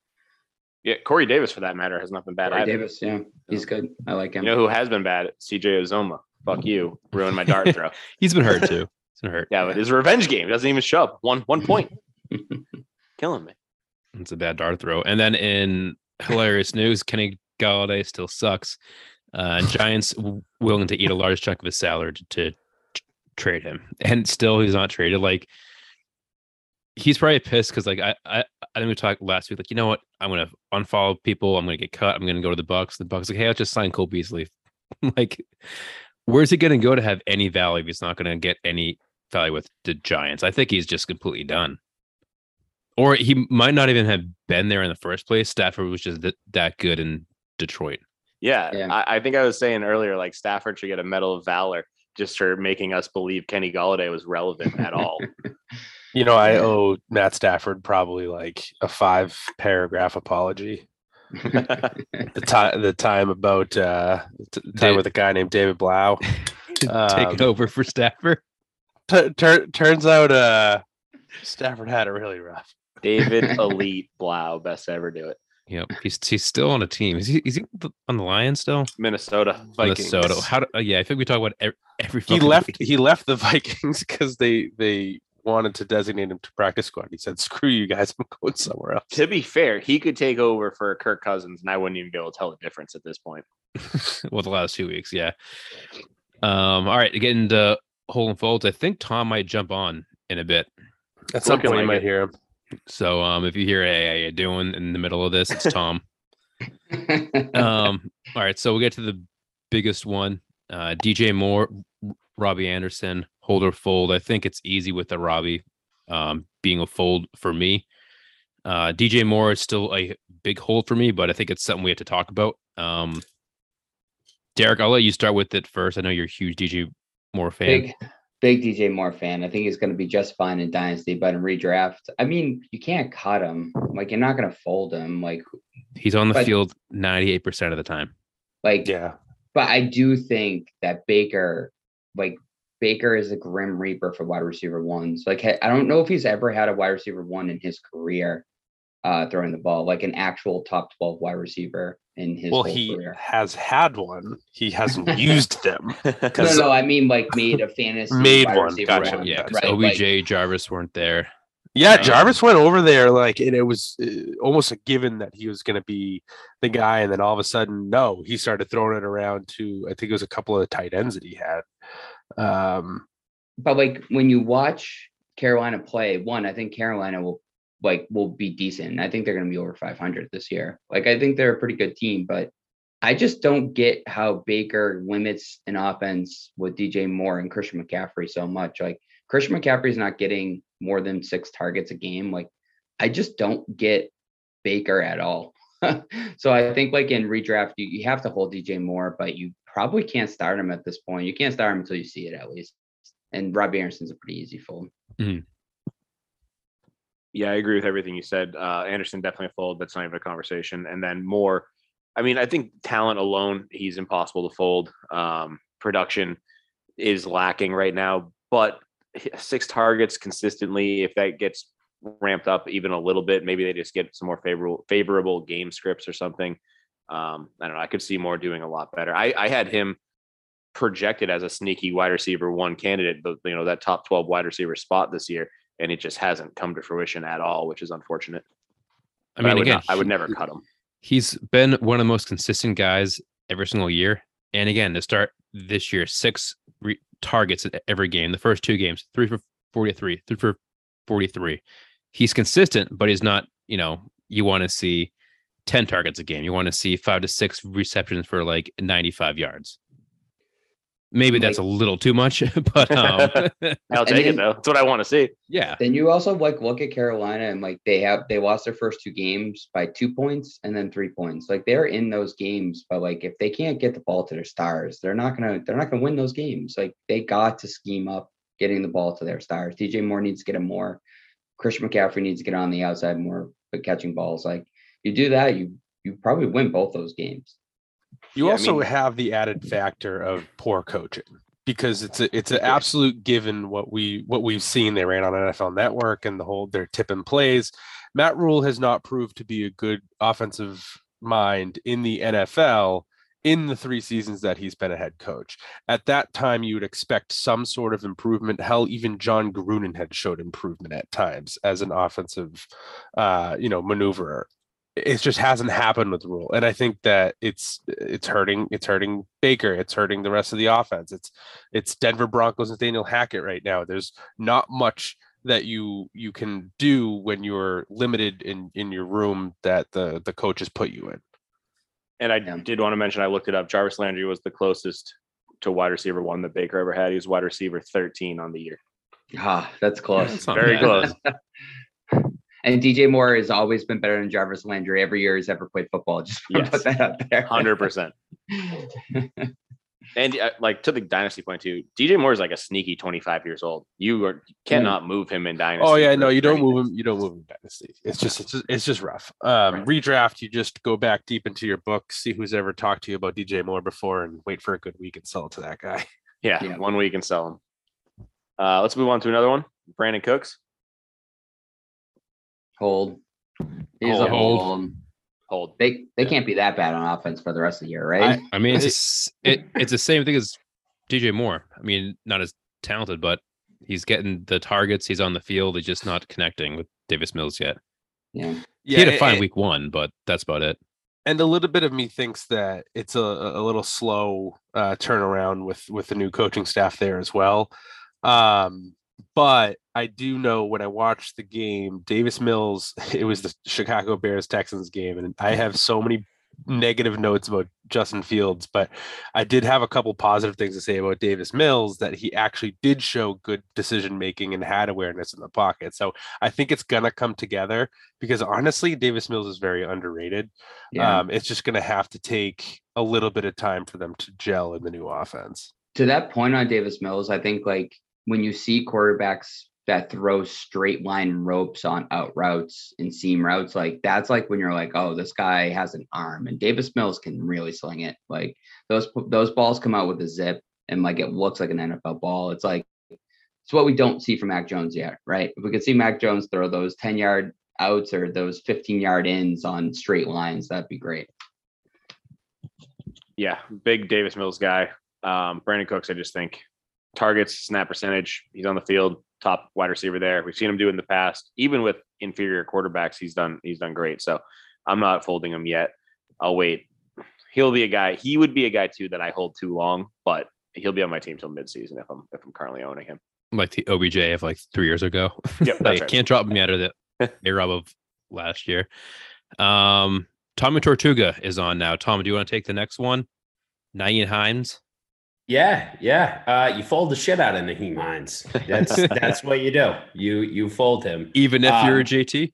B: Yeah, Corey Davis, for that matter, has not been bad.
C: Corey
B: either.
C: Davis, yeah, he's good. I like him.
B: You know who has been bad? CJ Uzomah. Fuck you. Ruined my dart throw.
E: He's been hurt too. He's been hurt.
B: Yeah, but his revenge game doesn't even show up. One one point. Killing me.
E: It's a bad dart throw. And then in hilarious news, Kenny Golladay still sucks. Uh, and Giants willing to eat a large chunk of his salary to, to trade him, and still he's not traded. Like he's probably pissed because like I, I I think we talked last week. Like you know what, I'm gonna unfollow people. I'm gonna get cut. I'm gonna go to the Bucks. The Bucks like hey, let's just sign Cole Beasley. like where's he gonna go to have any value if he's not gonna get any value with the Giants? I think he's just completely done or he might not even have been there in the first place. Stafford was just th- that good in Detroit.
B: Yeah,
C: Yeah.
B: I, I think I was saying earlier, like Stafford should get a Medal of Valor just for making us believe Kenny Golladay was relevant at all.
D: You know, I owe Matt Stafford probably like a five paragraph apology. The time, the time about uh, t- time
E: Did-
D: with a guy named David Blough. Um,
E: Taking over for Stafford.
D: T- tur- turns out, uh, Stafford had it really rough.
B: David Elite Blough, best to ever do it.
E: Yep, he's he's still on a team. Is he is he on the Lions still?
B: Minnesota. Vikings.
E: Minnesota.
D: Vikings.
E: How? Do, uh, yeah, I think we talk about every. every
D: He left.
E: week.
D: He left the Vikings because they they wanted to designate him to practice squad. He said, "Screw you guys, I'm going somewhere else."
B: To be fair, he could take over for Kirk Cousins, and I wouldn't even be able to tell the difference at this point.
E: well, the last two weeks, yeah. Um. All right, getting to hole and folds. I think Tom might jump on in a bit.
D: At some point, you might
B: it.
D: hear him.
E: So, um, if you hear "Hey, how you doing?" in the middle of this, it's Tom. um all right so we'll get to the biggest one. Uh dj moore robbie anderson hold or fold. I think it's easy with the robbie um being a fold for me. Uh dj moore is still a big hold for me but i think it's something we have to talk about. Um derek i'll let you start with it first. I know you're a huge dj moore fan.
C: Big, big DJ Moore fan. I think he's going to be just fine in Dynasty, but in redraft, I mean, you can't cut him. Like you're not going to fold him. Like,
E: he's on the
C: but-
E: field 98% of the time
C: like,
D: Yeah,
C: but I do think that Baker, like Baker, is a grim reaper for wide receiver ones. Like I don't know if he's ever had a wide receiver one in his career, uh, throwing the ball like an actual top twelve wide receiver in his
D: well,
C: whole
D: he
C: career.
D: has had one. He hasn't used them.
C: No,
D: 'cause-
C: no, I mean like made a fantasy
D: Made
C: wide
D: one,
C: receiver
D: gotcha.
C: one,
E: yeah because
C: right,
E: obj
C: like-
E: jarvis weren't there
D: Yeah,
E: Um,
D: Jarvis went over there like, and it was uh, almost a given that he was going to be the guy, and then all of a sudden, no, he started throwing it around to I think it was a couple of the tight ends that he had. Um,
C: but like when you watch Carolina play, one, I think Carolina will like will be decent. I think they're going to be over 500 this year. Like I think they're a pretty good team, but I just don't get how Baker limits an offense with DJ Moore and Christian McCaffrey so much. Like Christian McCaffrey's not getting more than six targets a game. Like I just don't get Baker at all. so I think like in redraft, you, you have to hold DJ Moore, but you probably can't start him at this point. You can't start him until you see it at least. And Robbie Anderson's a pretty easy fold. Mm-hmm.
B: Yeah, I agree with everything you said. Uh, Anderson definitely fold. That's not even a conversation. And then more, I mean, I think talent alone, he's impossible to fold. Um, production is lacking right now, but six targets consistently, if that gets ramped up even a little bit, maybe they just get some more favorable favorable game scripts or something. Um, I don't know. I could see more doing a lot better. I, I had him projected as a sneaky wide receiver one candidate, but you know that top twelve wide receiver spot this year and it just hasn't come to fruition at all, which is unfortunate.
E: i mean
B: would
E: again
B: not- I would never cut him.
E: he's been one of the most consistent guys every single year. And again, to start this year, six re- targets at every game. The first two games, three for 43, three for 43. He's consistent, but he's not, you know, you want to see 10 targets a game. You want to see five to six receptions for like 95 yards. Maybe that's a little too much, but um,
B: I'll
C: And
B: take it though. That's what I want to see.
E: yeah,
C: Then you also like look at Carolina and like they have they lost their first two games by two points and then three points. Like they're in those games, but like if they can't get the ball to their stars, they're not gonna they're not gonna win those games. Like they got to scheme up getting the ball to their stars. DJ Moore needs to get it more. Christian McCaffrey needs to get on the outside more, but catching balls. Like you do that, you you probably win both those games.
D: You
B: Yeah, I
D: also
B: mean-
D: have the added factor of poor coaching because it's a it's an absolute given what we what we've seen. They ran on NFL Network and the whole their tip and plays. Matt Rhule has not proved to be a good offensive mind in the NFL in the three seasons that he's been a head coach. At that time, you would expect some sort of improvement. Hell, even Jon Gruden had showed improvement at times as an offensive, uh, you know, maneuverer it just hasn't happened with rhule and i think that it's it's hurting it's hurting baker it's hurting the rest of the offense it's it's denver broncos and daniel hackett right now there's not much that you you can do when you're limited in in your room that the the coaches put you in
B: And I
C: Yeah.
B: did want to mention, I looked it up. Jarvis Landry was the closest to wide receiver one that Baker ever had. He was wide receiver 13 on the year.
C: Ah, that's close.
E: That's
B: Very
E: bad.
B: close.
C: And DJ Moore has always been better than Jarvis Landry every year he's ever played football. Just
B: Yes.
C: put that out there.
B: 100%. And uh, like to the dynasty point too, DJ Moore is like a sneaky 25 years old. You are cannot move him in dynasty.
D: oh yeah no you don't move him you don't move him dynasty it's just it's just, it's just rough um
B: Right.
D: redraft you just go back deep into your book see who's ever talked to you about dj moore before and wait for a good week and sell it to that guy
B: Yeah,
C: Yeah.
B: one week and sell him. Uh, let's move on to another one. Brandin Cooks.
C: Hold. He's
B: Hold.
C: a hold.
B: Hold.
C: They they can't be that bad on offense for the rest of the year, right?
E: I mean, it's, it, it's the same thing as DJ Moore. I mean, not as talented, but he's getting the targets. He's on the field. He's just not connecting with Davis Mills yet.
C: yeah.
E: he had a fine
D: and-
E: week one, but that's about it.
D: and a little bit of me thinks that it's a, a little slow uh, turnaround with with the new coaching staff there as well. Um, but I do know when I watched the game, Davis Mills, it was the Chicago Bears Texans game, and I have so many negative notes about Justin Fields, but I did have a couple positive things to say about Davis Mills that he actually did show good decision making and had awareness in the pocket. So I think it's gonna come together because honestly, Davis Mills is very underrated.
C: Yeah.
D: Um, it's just going to have to take a little bit of time for them to gel in the new offense.
C: to that point on Davis Mills, I think like when you see quarterbacks that throw straight line ropes on out routes and seam routes, like that's like when you're like, oh, this guy has an arm, and Davis Mills can really sling it. Like those those balls come out with a zip, and like it looks like an NFL ball. It's like it's what we don't see from Mac Jones yet, right? If we could see Mac Jones throw those ten yard outs or those fifteen yard ins on straight lines, that'd be great.
B: Yeah, big Davis Mills guy. Um, Brandin Cooks, I just think targets, snap percentage. He's on the field, top wide receiver there. We've seen him do in the past, even with inferior quarterbacks. He's done he's done great. So I'm not folding him yet. I'll wait. He'll be a guy. He would be a guy too that I hold too long, but he'll be on my team till midseason if I'm if I'm currently owning him.
E: Like the OBJ of like three years ago.
B: Yep,
E: like
B: right.
E: can't drop me out of the A Rob of last year. Um, Tommy Tortuga is on now. Tom, do you want to take the next one? Nyheim Hines.
A: Yeah, yeah. Uh, you fold the shit out of Nyheim Hines. That's that's what you do. You you fold him.
E: Even if you're a
A: Um,
E: JT?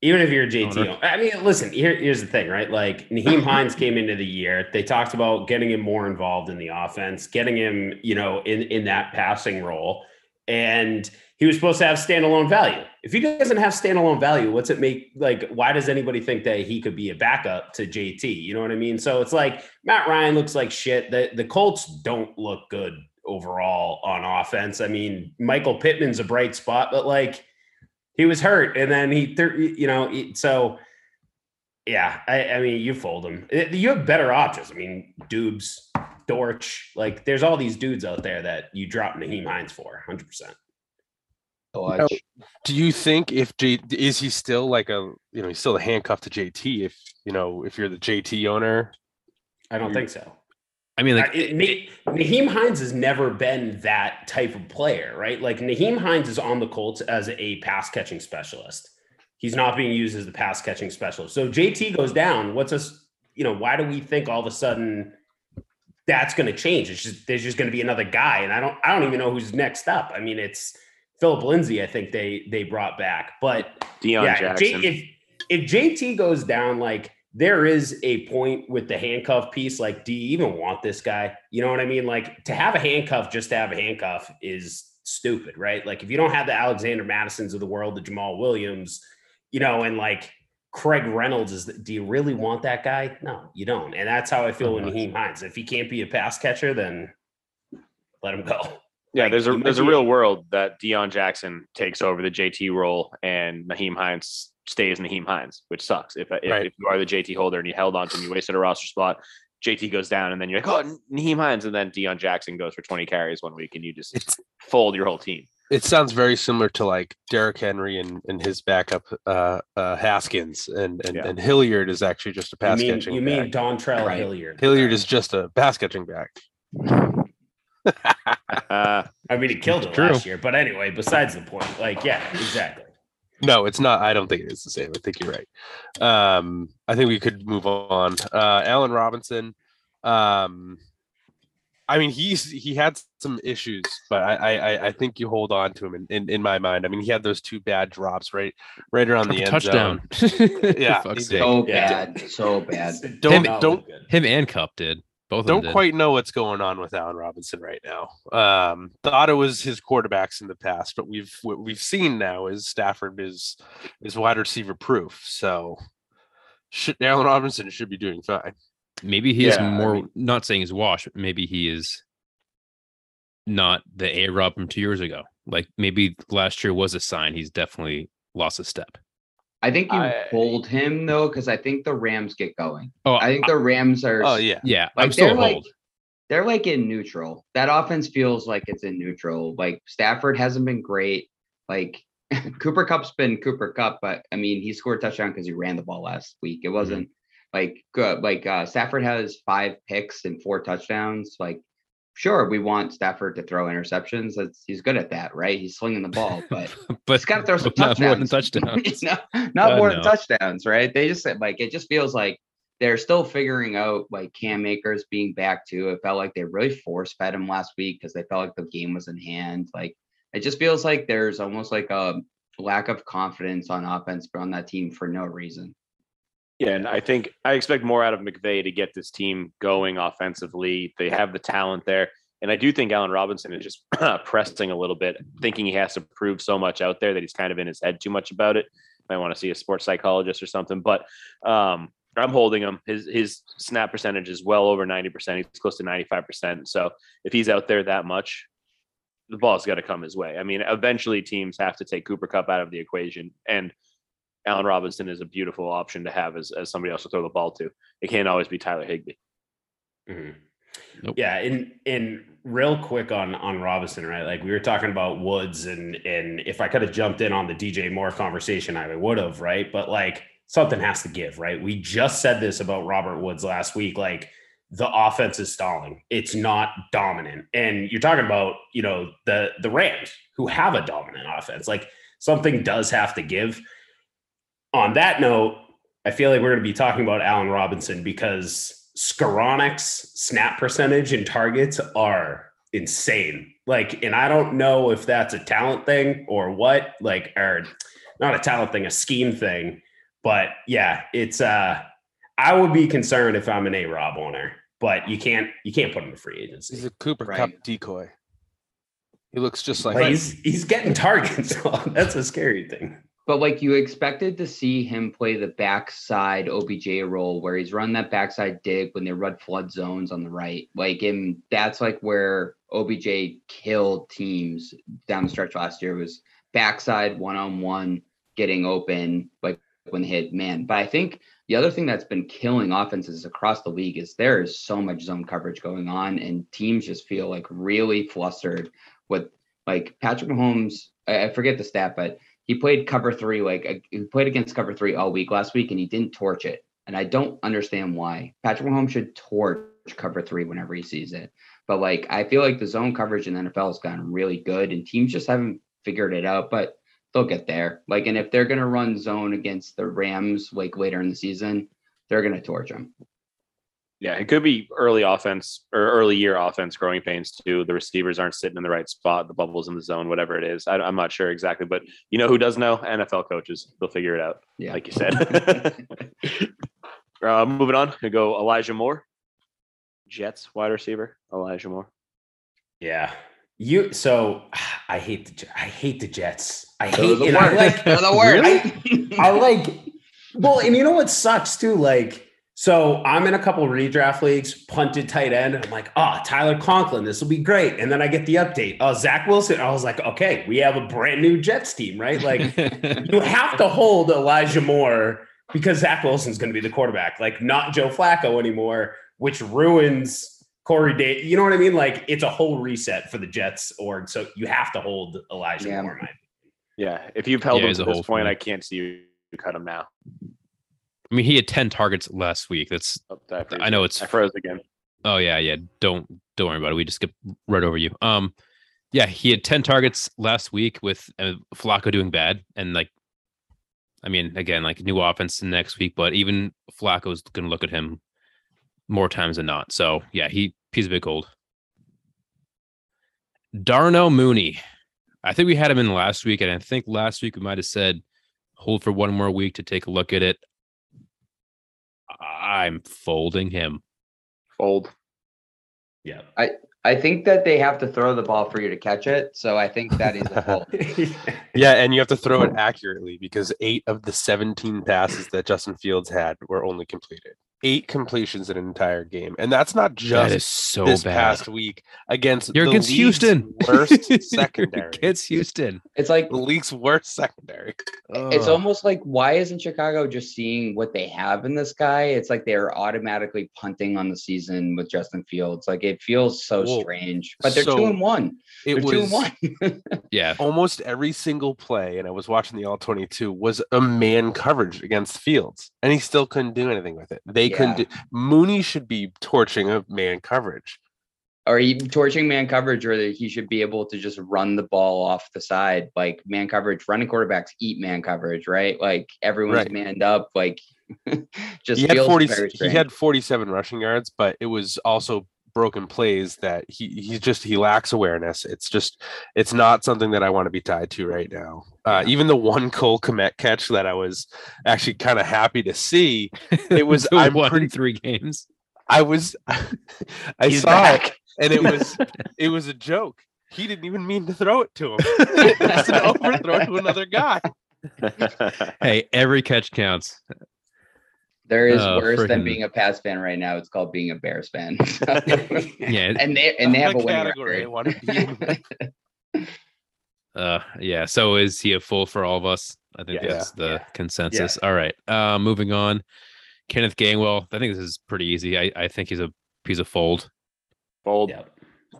A: Even if you're a JT. I mean, listen. Here, here's the thing, right? Like Nyheim Hines came into the year. They talked about getting him more involved in the offense, getting him, you know, in in that passing role, and he was supposed to have standalone value. If he doesn't have standalone value, what's it make? Like, why does anybody think that he could be a backup to JT? You know what I mean? So it's like Matt Ryan looks like shit. The the Colts don't look good overall on offense. I mean, Michael Pittman's a bright spot, but like he was hurt and then he you know so yeah I, I mean you fold him Eh, you have better options i mean dubes dortch like there's all these dudes out there that you drop Nyheim Hines for 100%
C: Watch.
D: Do you think if J is he still like a you know he's still a handcuff to JT if you know if you're the JT owner?
A: i don't think so
E: I mean, like
A: I- it- Nyheim Hines has never been that type of player, right? Like Nyheim Hines is on the Colts as a pass catching specialist. He's not being used as the pass catching specialist. So JT goes down. What's us? You know, why do we think all of a sudden that's going to change? It's just there's just going to be another guy, and I don't I don't even know who's next up. I mean, it's Phillip Lindsay. I think they they brought back, but
B: Deon
A: yeah, J- if if JT goes down, like there is a point with the handcuff piece. Like, do you even want this guy? You know what I mean? Like to have a handcuff just to have a handcuff is stupid, right? Like if you don't have the Alexander Mattisons of the world, the Jamaal Williams, you know, and like Craig Reynolds is. Do you really want that guy? No, you don't. And that's how I feel with
E: Uh-huh.
A: Nyheim Hines. If he can't be a pass catcher, then let him go.
B: Yeah,
A: Like,
B: there's a there's a
A: be-
B: real world that Deon Jackson takes over the JT role and Nyheim Hines stays Nyheim Hines, which sucks. If if,
D: Right.
B: if you are the JT holder and you held on to him, you wasted a roster spot. JT goes down, and then you're like, oh, Nyheim Hines, and then Deon Jackson goes for 20 carries one week, and you just
D: It's
B: fold your whole team.
D: it sounds very similar to like Derrick Henry and, and his backup uh, uh, Haskins and and,
B: Yeah.
D: and Hilliard is actually just a
A: You
D: pass
A: mean,
D: catching.
A: you
D: back.
A: mean Dontrell
C: Right.
A: Hilliard?
D: Hilliard is just a pass catching back.
B: Uh,
A: I mean, he killed it
E: True.
A: last year. But anyway, besides the point, like, yeah, exactly.
D: No, it's not. I don't think it is the same. I think you're right. Um, I think we could move on. Uh, Allen Robinson. Um, I mean, he's he had some issues, but I I, I- I think you hold on to him in, in, in my mind. I mean, he had those two bad drops right right around the end
E: touchdown.
D: zone. Yeah,
E: For fuck's
D: he did.
E: sake.
C: So bad, so bad.
D: Don't
E: Him-
D: don't
E: Him and Kupp did. Both
D: don't quite know what's going on with Allen Robinson right now. Um, thought it was his quarterbacks in the past, but we've what we've seen now is Stafford is is wide receiver proof. So should Allen Robinson should be doing fine.
E: Maybe he is
B: Yeah, I
E: more.
B: mean-
E: not saying he's washed. But maybe he is not the A Rob from two years ago. Like maybe last year was a sign. He's definitely lost a step.
C: I think you
B: I-
C: hold him though, because I think the Rams get going.
E: Oh,
C: I think the Rams are.
D: Oh yeah,
E: yeah.
C: like
E: I'm still
C: they're
E: a
C: like
E: hold.
C: they're like in neutral. That offense feels like it's in neutral. Like Stafford hasn't been great. Like Cooper Kupp's been Cooper Kupp, but I mean he scored a touchdown because he ran the ball last week. It wasn't like good. Like uh, Stafford has five picks and four touchdowns. Like sure, we want Stafford to throw interceptions. That's he's good at that, right? He's slinging the ball, but
E: but
C: he's got to throw some
E: but not more than
C: touchdowns.
E: touchdowns.
C: no, not
E: God,
C: more than touchdowns, right? They just said like it just feels like they're still figuring out like Cam Akers being back too. It felt like they really force fed him last week because they felt like the game was in hand. Like it just feels like there's almost like a lack of confidence on offense but on that team for no reason.
B: Yeah, and I think I expect more out of McVay to get this team going offensively. They have the talent there. And I do think Allen Robinson is just pressing a little bit, thinking he has to prove so much out there that he's kind of in his head too much about it. Might want to see a sports psychologist or something. But um, I'm holding him. His his snap percentage is well over 90%. He's close to 95%. So if he's out there that much, the ball's got to come his way. I mean, eventually teams have to take Cooper Kupp out of the equation. And Allen Robinson is a beautiful option to have as, as somebody else to throw the ball to. It can't always be Tyler Higbee.
A: Mhm.
E: Nope.
A: Yeah, and and real quick on on Robinson, right? Like we were talking about Woods, and and if I could have jumped in on the DJ Moore conversation, I would have, right? But like something has to give, right? We just said this about Robert Woods last week, like the offense is stalling. It's not dominant, and you're talking about you know the the Rams who have a dominant offense. Like something does have to give. On that note, I feel like we're going to be talking about Allen Robinson because Skowronek's snap percentage and targets are insane. Like, and I don't know if that's a talent thing or what, like, or not a talent thing, a scheme thing. But yeah, it's uh I would be concerned if I'm an A Rob owner, but you can't you can't put him in free agency.
D: he's a Cooper
C: Kupp
D: decoy. He looks just like
A: Like he's he's getting targets. that's a scary thing.
C: But like you expected to see him play the backside OBJ role where he's run that backside dig when they run flood zones on the right. Like and that's like where OBJ killed teams down the stretch last year was backside one on one getting open like when they hit man. But I think the other thing that's been killing offenses across the league is there is so much zone coverage going on and teams just feel like really flustered with like Patrick Mahomes. I forget the stat, but he played cover three like uh, he played against cover three all week last week and he didn't torch it and i don't understand why patrick mahomes should torch cover three whenever he sees it. But like I feel like the zone coverage in the NFL has gotten really good and teams just haven't figured it out, but they'll get there. Like, and if they're gonna run zone against the Rams like later in the season, they're gonna torch them.
B: Yeah, it could be early offense or early year offense growing pains too. The receivers aren't sitting in the right spot, the bubbles in the zone, whatever it is. I, am not sure exactly, but you know who does know? NFL coaches. They'll figure it out,
C: Yeah.
B: like you said. uh, moving on, we go Elijah Moore, Jets wide receiver, Elijah Moore.
A: Yeah. You so I hate the Je- I hate the Jets. I
C: They're
A: hate
C: the
A: and I like
C: They're the worst.
A: Really? I like well, and you know what sucks too? Like, so I'm in a couple redraft leagues, punted tight end. I'm like, oh, Tyler Conklin, this will be great. And then I get the update. Oh, Zach Wilson. I was like, okay, we have a brand new Jets team, right? Like, you have to hold Elijah Moore because Zach Wilson's going to be the quarterback, like not Joe Flacco anymore, which ruins Corey Day. You know what I mean? Like, it's a whole reset for the Jets org. So you have to hold Elijah
C: Yeah.
A: Moore. in my
B: Yeah, if you've held
E: Yeah,
B: him
E: he's
B: to this
E: hold
B: point. I can't see you cut him now.
E: I mean, he had 10 targets last week. That's
B: Oh, I
E: I know it's-
B: I froze again.
E: oh yeah, yeah. Don't don't worry about it. We just skipped right over you. Um, yeah, he had 10 targets last week with uh, Flacco doing bad, and like, I mean, again, like new offense next week, but even Flacco's going to look at him more times than not. So yeah, he he's a big hold. Darnell Mooney. I think we had him in last week, and I think last week we might have said hold for one more week to take a look at it. I'm folding him.
B: Fold.
A: Yeah.
C: I I think that they have to throw the ball for you to catch it. So I think that is a fault.
D: Yeah, and you have to throw it accurately because eight of the 17 passes that Justin Fields had were only completed. Eight completions in an entire game. And that's not just
E: is so
D: this
E: bad.
D: past week against
E: You're
D: the
E: against Houston.
D: worst secondary.
E: against Houston.
C: It's like
D: the league's worst secondary.
C: it's
E: Ugh.
C: almost like why isn't Chicago just seeing what they have in this guy? It's like they're automatically punting on the season with Justin Fields. Like it feels so
D: Well,
C: strange. But they're
D: so
C: two and one.
D: It
C: They're two and
D: was
C: one.
E: yeah.
D: almost every single play, and I was watching the all 22, was a man coverage against Fields, and he still couldn't do anything with it. They couldn't do Mooney should be torching a man coverage.
C: or he torching man coverage, or that he should be able to just run the ball off the side. Like man coverage, running quarterbacks eat man coverage, right? Like everyone's
D: Right.
C: manned up. Like just
D: he had 40
C: very
D: he had 47 rushing yards but it was also broken plays that he he just he lacks awareness it's just it's not something that i want to be tied to right now uh, even the one cole Kmet catch that i was actually kind of happy to see it was i'm
E: one
D: pretty
E: three games.
D: i was i
C: He's
D: saw
C: back.
D: it and it was it was a joke he didn't even mean to throw it to him it's an overthrow to another guy
E: Hey, every catch counts.
C: There is
E: Oh,
C: worse than being a Pats fan right now. It's called being a Bears fan.
E: Yeah.
C: and they and they have a
D: What
C: winning
D: category I
C: record.
D: wanna be in.
E: Uh yeah. So is he a full for all of us? I think
D: Yeah.
E: that's the
A: Yeah.
E: consensus. All right. Uh moving on. Kenneth Gainwell. I think this is pretty easy. I, I think he's a he's a fold.
B: Fold.
A: Yeah.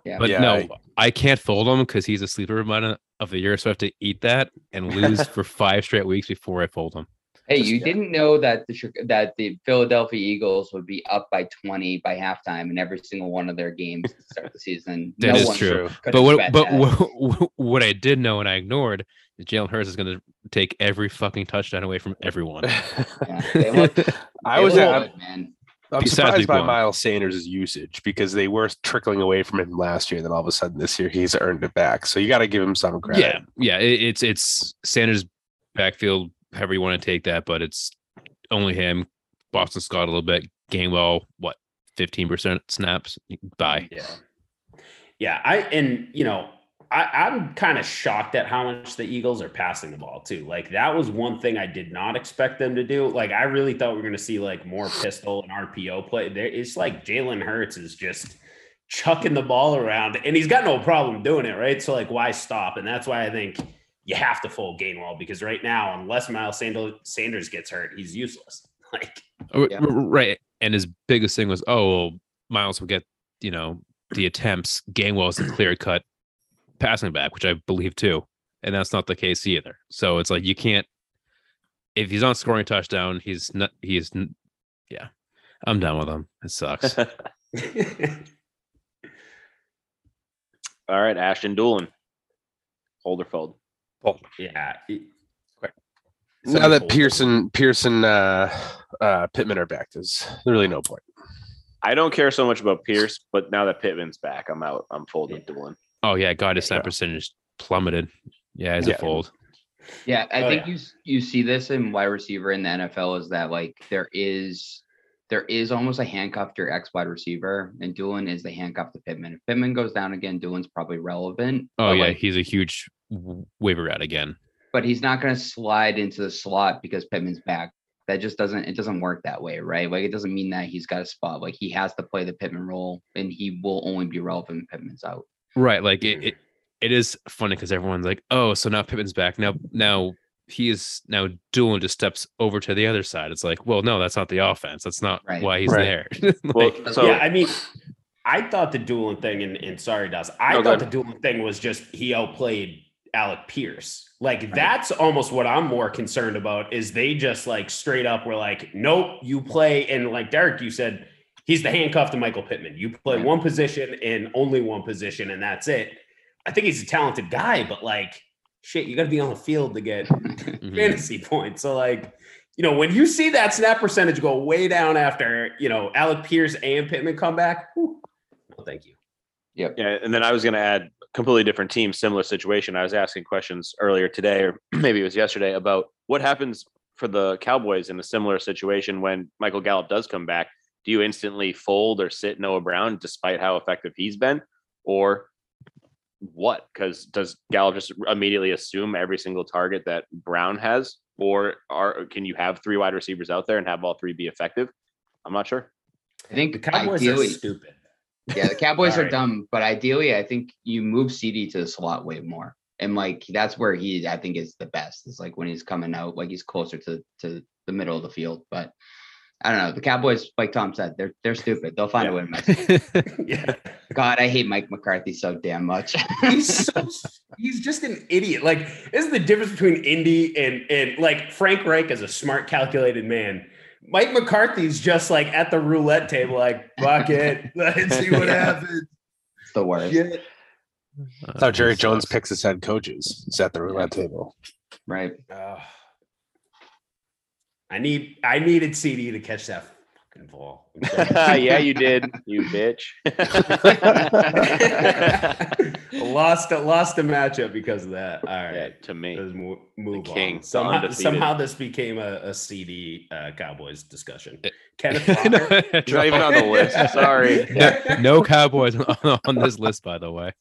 C: Yeah.
E: But
D: Yeah,
E: no,
D: I-
E: I, can't fold him because he's a sleeper of mine of the year. So I have to eat that and lose for five straight weeks before I fold him.
C: Hey,
D: Just-
C: you
D: yeah.
C: didn't know that the that the Philadelphia Eagles would be up by 20 by halftime in every single one of their games to start the season.
E: That is
C: one
E: true. But what but what, what I did know and I ignored is Jalen Hurts is going to take every fucking touchdown away from everyone.
C: Yeah, look,
D: I was
C: look
D: I'm,
C: good, man.
D: I'm
E: Besides
D: surprised
E: week
D: by
E: one.
D: Miles Sanders' usage because they were trickling away from him last year. Then all of a sudden this year he's earned it back. So you got to give him some credit.
E: yeah, yeah. It, it's it's Sanders backfield, however you want to take that, but it's only him. Boston Scott a little bit. Gainwell, what, fifteen percent snaps? Bye.
A: Yeah. Yeah. I and you know, I, I'm kind of shocked at how much the Eagles are passing the ball too. Like that was one thing I did not expect them to do. Like I really thought we were gonna see like more pistol and RPO play. There it's like Jalen Hurts is just chucking the ball around and he's got no problem doing it, right? So like why stop? And that's why I think you have to fold Gainwell because right now, unless Miles Sanders Sanders gets hurt, he's useless. Like oh,
E: R-
C: Yeah.
E: Right. And his biggest thing was, oh, well, Miles will get, you know, the attempts. Gainwell is a clear cut passing back, which I believe too. And that's not the case either. So it's like you can't if he's not scoring a touchdown, he's not he's n- yeah. I'm done with him. It sucks.
B: All right, Ashton Dulin. Hold or fold.
A: Yeah. it-
D: now that
A: fold.
D: Pearson, Pearson, uh, uh, Pittman are back, there's really no point.
B: I don't care so much about Pierce, but now that Pittman's back, I'm out. I'm folding Dulin.
E: Oh yeah, God, his snap
D: Yeah.
E: percentage plummeted. Yeah, as
D: Yeah.
E: a fold.
C: Yeah, I
A: Oh,
C: think
A: yeah.
C: you you see this in wide receiver in the NFL is that like there is there is almost a handcuff to your ex wide receiver, and Dulin is the handcuff to Pittman. If Pittman goes down again, Dulin's probably relevant.
E: Oh yeah,
C: like,
E: he's a huge w- waiver rat again.
C: but he's not going to slide into the slot because Pittman's back. That just doesn't it doesn't work that way, right? Like it doesn't mean that he's got a spot. Like he has to play the Pittman role, and he will only be relevant when Pittman's out.
E: Right, like it. Mm-hmm. it, it is funny because everyone's like, "Oh, so now Pittman's back. Now, now he is now Dulin just steps over to the other side." It's like, well, no, that's not the offense. That's not
C: Right.
E: why he's
D: Right.
E: there.
B: Well, so
A: yeah, I mean, I thought the Dulin thing, and, and sorry, Daz, I
B: No,
A: thought the
B: ahead.
A: Dulin thing was just he outplayed Alec Pierce. Like that's almost what I'm more concerned about is they just like straight up were like, nope, you play. And like Derek, you said he's the handcuff to Michael Pittman. You play
C: Right.
A: one position and only one position, and that's it. I think he's a talented guy, but like shit, you got to be on the field to get
E: mhm.
A: fantasy points. So like, you know, when you see that snap percentage go way down after, you know, Alec Pierce and Pittman come back, whew, no, thank you.
B: Yeah, and then I was going to add completely different team, similar situation. I was asking questions earlier today, or maybe it was yesterday, about what happens for the Cowboys in a similar situation when Michael Gallup does come back. Do you instantly fold or sit Noah Brown despite how effective he's been, or what? Because does Gallup just immediately assume every single target that Brown has, or are can you have three wide receivers out there and have all three be effective? I'm not sure.
C: I think
A: The Cowboys
C: ideally,
A: are stupid.
C: Yeah, the Cowboys are
A: Sorry.
C: dumb, but ideally, I think you move CeeDee to the slot way more, and like that's where he, I think, is the best. It's like when he's coming out, like he's closer to to the middle of the field. But I don't know. The Cowboys, like Tom said, they're they're stupid. They'll find a way to mess.
A: yeah.
C: God, I hate Mike McCarthy so damn much.
A: He's so, he's just an idiot. Like, this is the difference between Indy and and like Frank Reich is a smart, calculated man. Mike McCarthy's just like at the roulette table, like, fuck it. Let's see what
C: Yeah.
A: happens.
C: It's the worst,
A: Shit.
D: That's how
E: Uh,
D: Jerry Jones picks his head coaches. He's at the roulette table.
C: right?
A: Ugh. I need I needed CeeDee to catch that fucking ball.
B: Yeah, you did, you bitch.
A: lost a lost a matchup because of that. All right.
B: yeah, to me.
A: Let's move, move
B: king,
A: on. Somehow, somehow this became a, a CeeDee uh, Cowboys discussion. Kenneth Walker.
B: He's not even on the list. Sorry.
E: no Cowboys on, on this list, by the way.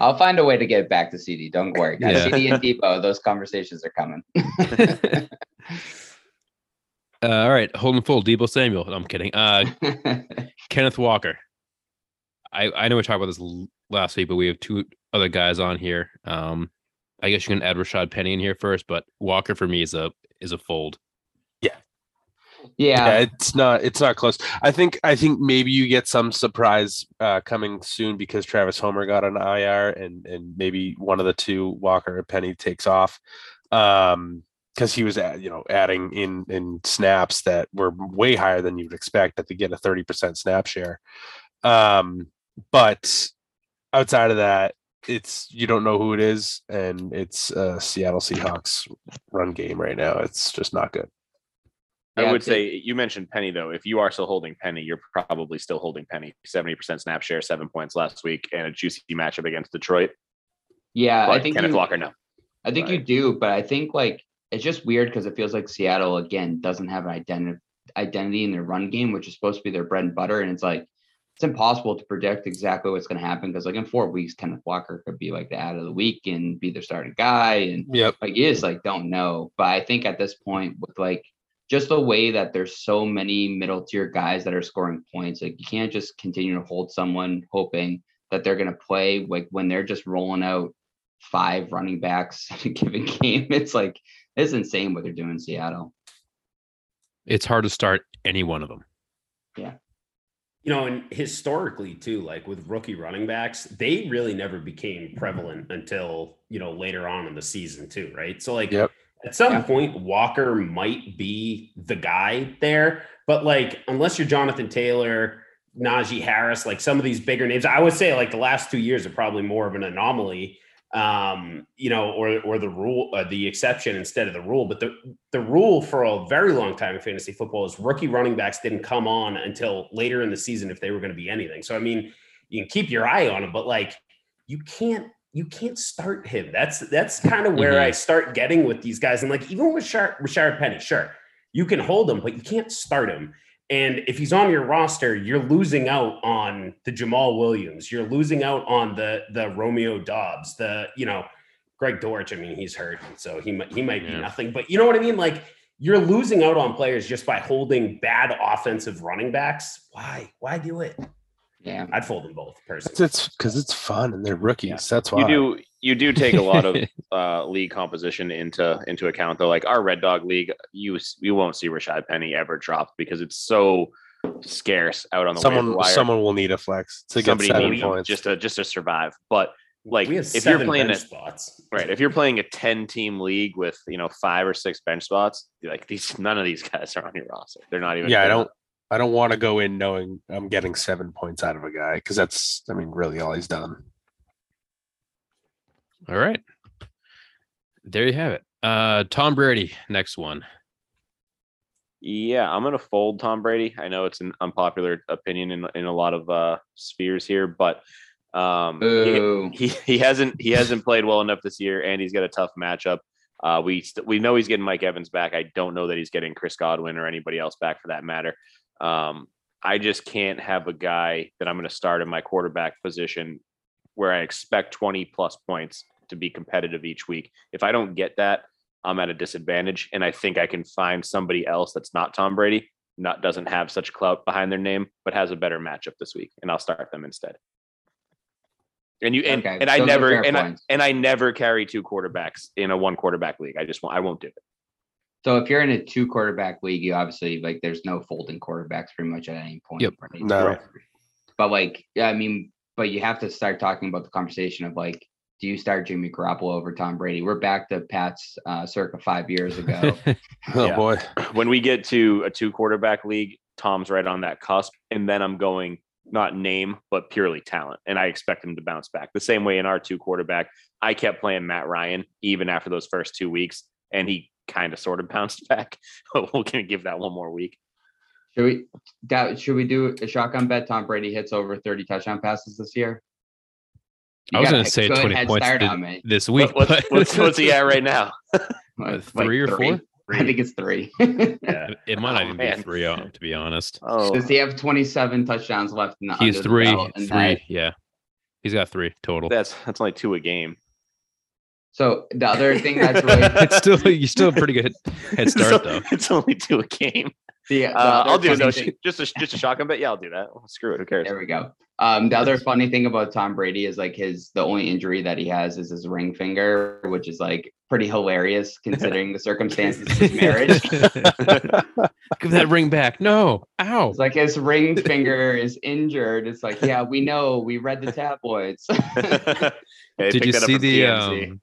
C: I'll find a way to get back to CeeDee. Don't worry, guys.
E: Yeah.
C: CeeDee and Deebo, those conversations are coming.
E: Uh, all right, holding full. Deebo Samuel. No, I'm kidding. Uh, Kenneth Walker. I I know we talked about this l- last week, but we have two other guys on here. Um, I guess you can add Rashaad Penny in here first, but Walker for me is a is a fold.
C: yeah,
D: yeah, it's not it's not close. I think I think maybe you get some surprise uh, coming soon because Travis Homer got an IR and and maybe one of the two Walker or Penny takes off. Um because he was at, you know adding in in snaps that were way higher than you'd expect that to get a 30% snap share. Um but outside of that it's you don't know who it is and it's uh Seattle Seahawks run game right now. It's just not good.
B: I would say you mentioned Penny though. If you are still holding Penny, you're probably still holding Penny. Seventy percent snap share, seven points last week, and a juicy matchup against Detroit.
C: yeah.
B: But
C: I think
B: Kenneth
C: you,
B: Walker, no.
C: I think you do, but I think like it's just weird because it feels like Seattle again doesn't have an identity identity in their run game, which is supposed to be their bread and butter. And it's like it's impossible to predict exactly what's going to happen because like in four weeks, Kenneth Walker could be like the ad of the week and be their starting guy, and
D: Yep.
C: like you just like don't know. But I think at this point, with like just the way that there's so many middle tier guys that are scoring points, like you can't just continue to hold someone hoping that they're gonna play like when they're just rolling out five running backs in a given game. It's like it's insane what they're doing in Seattle.
E: It's hard to start any one of them. Yeah.
A: You know, and historically too, like with rookie running backs, they really never became prevalent until you know later on in the season too, right? So like
D: Yep.
A: at some
C: Yeah.
A: point, Walker might be the guy there, but like unless you're Jonathan Taylor, Najee Harris, like some of these bigger names. I would say like the last two years are probably more of an anomaly, um, you know, or or the rule, uh, the exception instead of the rule. But the the rule for a very long time in fantasy football is rookie running backs didn't come on until later in the season if they were going to be anything. So I mean, you can keep your eye on them, but like you can't you can't start him. That's that's kind of where
E: Mhm.
A: I start getting with these guys. And like even with Rashard, Rashard Penny, sure, you can hold him, but you can't start him. And if he's on your roster, you're losing out on the Jamaal Williams. You're losing out on the the Romeo Doubs, the you know Greg Dortch. I mean, he's hurt, so he might he might be nothing. But you know what I mean? Like you're losing out on players just by holding bad offensive running backs. Why? Why do it?
C: Yeah.
A: I'd fold them both
D: It's
A: personally.
D: it's because it's fun and they're rookies. That's why
B: You do you do take a lot of uh, league composition into into account though. Like our Red Dog League, you you won't see Rashaad Penny ever drop because it's so scarce out on the waiver
D: someone
B: wire.
D: someone will need a flex to get seven points.
B: just to just to survive. But like
A: we have
B: if you're playing
A: bench
B: a
A: spots,
B: right, if you're playing a ten team league with you know five or six bench spots, like these none of these guys are on your roster. They're not even.
D: yeah, I don't
B: enough.
D: I don't want to go in knowing I'm getting seven points out of a guy because that's I mean really all he's done.
E: All right. There you have it. Uh Tom Brady, next one.
B: Yeah, I'm gonna fold Tom Brady. I know it's an unpopular opinion in in a lot of uh spheres here, but um he- he he hasn't he hasn't played well enough this year, and he's got a tough matchup. Uh, we st- we know he's getting Mike Evans back. I don't know that he's getting Chris Godwin or anybody else back for that matter. Um, I just can't have a guy that I'm going to start in my quarterback position where I expect 20 plus points to be competitive each week. If I don't get that, I'm at a disadvantage, and I think I can find somebody else that's not Tom Brady, not doesn't have such clout behind their name, but has a better matchup this week, and I'll start them instead. And you and,
C: Okay,
B: and I never
C: fair
B: and I, and I never carry two quarterbacks in a one quarterback league. I just won't I won't do it.
C: So if you're in a two quarterback league, you obviously like there's no folding quarterbacks pretty much at any point.
E: Yep.
C: right?
D: No.
C: But like, yeah, I mean, but you have to start talking about the conversation of like, do you start Jimmy Garoppolo over Tom Brady? We're back to Pat's uh, circa five years ago.
D: Oh
B: Yeah.
D: boy.
B: When we get to a two quarterback league, Tom's right on that cusp, and then I'm going not name but purely talent, and I expect him to bounce back the same way in our two quarterback. I kept playing Matt Ryan even after those first two weeks, and he kind of sort of bounced back. We're gonna give that one more week.
C: should we that should we do a shotgun bet? Tom Brady hits over 30 touchdown passes this year. You
E: I was gonna say
C: good
E: 20 points
C: start on me.
E: this week.
B: What- what's,
E: but-
B: what's, what's he at right now?
C: Like
E: three or four?
C: I think it's three.
A: yeah.
E: It might not
B: Oh,
E: even
B: man.
E: be three, uh, to be honest.
B: Oh,
C: Does he have 27 touchdowns left in the
E: He's
C: under the
E: three,
C: belt
E: three.
C: that-
E: Yeah, he's got three total.
B: that's that's only two a game.
C: So the other thing that's really
E: it's still you still a pretty good head start though.
B: It's only two a game.
C: The, the
B: Uh,
C: other
B: I'll do it. No,
C: thing-
B: just a just a shotgun bet. Yeah, I'll do that. Screw it. Who cares?
C: There we go. Um, the other funny thing about Tom Brady is like his the only injury that he has is his ring finger, which is like pretty hilarious considering the circumstances of his marriage.
E: Give that ring back. No. Ow.
C: It's like his ring finger is injured. It's like, yeah, we know, we read the tabloids.
B: Yeah, they
E: Did you see the um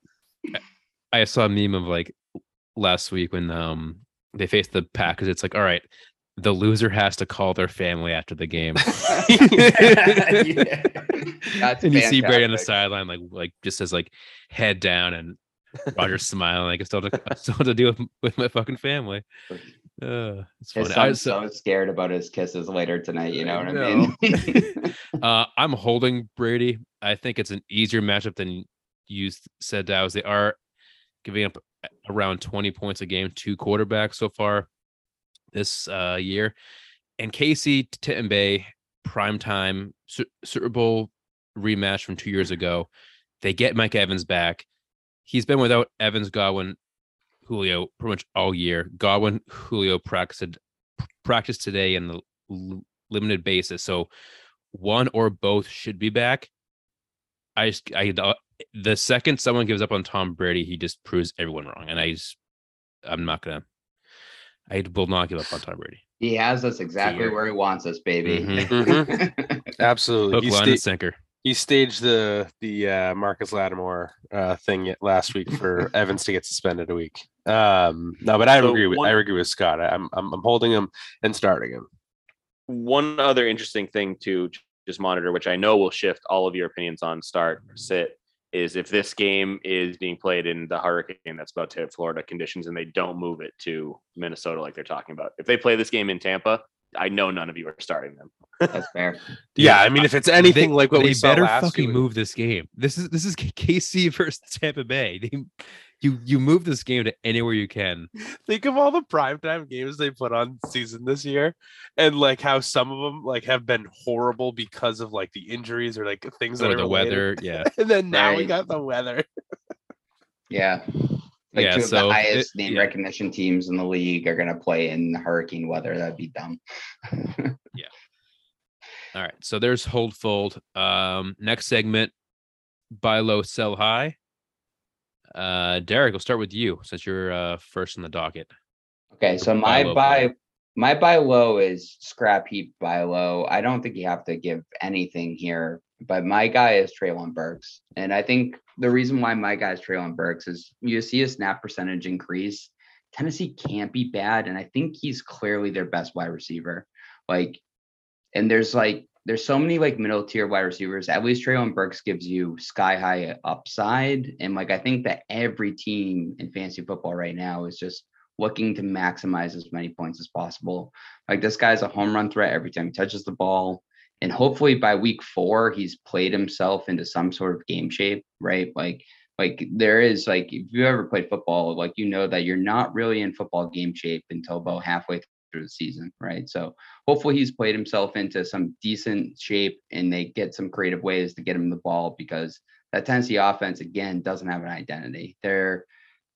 E: I saw a meme of like last week when um they face the Packers. It's like, all right, the loser has to call their family after the game.
A: Yeah.
C: That's
E: and you see Brady on the sideline, like like just says like head down and Roger's smiling, like I still have to, I still have to deal with, with my fucking family. Uh, it's funny. I,
C: son's
E: so,
C: so scared about his kisses later tonight. You know
E: I
C: what I mean?
E: uh, I'm holding Brady. I think it's an easier matchup than you s- said, Daz. They are giving up around 20 points a game to quarterbacks so far this uh, year. And Casey Titten Bay, primetime Su- Super Bowl rematch from two years ago. They get Mike Evans back. He's been without Evans, Godwin, Julio pretty much all year. Godwin, Julio practiced practiced today in the limited basis. So one or both should be back. I just I the second someone gives up on Tom Brady, he just proves everyone wrong. And I just I'm not gonna I will not give up on Tom Brady.
C: he has us exactly
B: Fear.
C: where he wants us, baby.
D: Mhm. Absolutely.
E: Hook,
D: He,
E: line,
D: sta-
E: and sinker.
D: he staged the the uh, Marcus Lattimore uh, thing last week for Evans to get suspended a week. Um, no, but I
B: So
D: agree with
B: one-
D: I agree with Scott. I, I'm I'm I'm holding him and starting him.
B: one other interesting thing to just monitor, which I know will shift all of your opinions on start, sit, is if this game is being played in the hurricane that's about to hit Florida conditions and they don't move it to Minnesota like they're talking about. If they play this game in Tampa, I know none of you are starting them.
C: That's fair.
D: Yeah, I mean, if it's anything
E: They-
D: like what
E: they
D: we saw
E: better
D: last
E: fucking
D: year,
E: move this game. This is this is KC versus Tampa Bay. They, you you move this game to anywhere you can.
D: think of all the primetime games they put on season this year and like how some of them like have been horrible because of like the injuries or like things that
E: Or
D: are
E: the
D: related.
E: weather, yeah.
D: and then now we got the weather
C: Yeah. Like
E: Yeah,
C: two of
E: so
C: the
E: it-
C: highest name
E: yeah.
C: recognition teams in the league are gonna play in hurricane weather. That'd be dumb. Yeah.
E: All right. So there's hold fold. Um, next segment, buy low, sell high. Uh, Derek, we'll start with you since you're uh first in the docket.
C: Okay, so my buy
E: play.
C: my buy low is scrap heap buy low. I don't think you have to give anything here, but my guy is Treylon Burks. And I think the reason why my guy is Treylon Burks is you see a snap percentage increase. Tennessee can't be bad, and I think he's clearly their best wide receiver. Like, and there's like there's so many like middle tier wide receivers. At least Treylon Burks gives you sky high upside, and like I think that every team in fantasy football right now is just looking to maximize as many points as possible. Like this guy's a home run threat every time he touches the ball. And hopefully by week four, he's played himself into some sort of game shape, right? Like, like there is like if you ever played football, like you know that you're not really in football game shape until about halfway through the season, right? So hopefully he's played himself into some decent shape and they get some creative ways to get him the ball because that Tennessee offense again doesn't have an identity. They're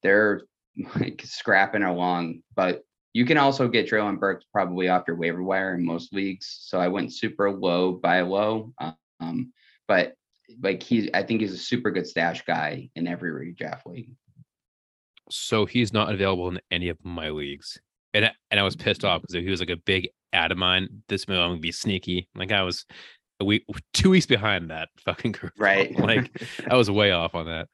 C: they're like scrapping along, but you can also get Treylon Burks probably off your waiver wire in most leagues. So I went super low by low. Um, but like he's I think he's a super good stash guy in every redraft league.
E: So he's not available in any of my leagues. And I- and I was pissed off because he was like a big ad of mine. This move I'm gonna be sneaky. Like I was a week two weeks behind that fucking group.
C: Right.
E: like I was way off on that.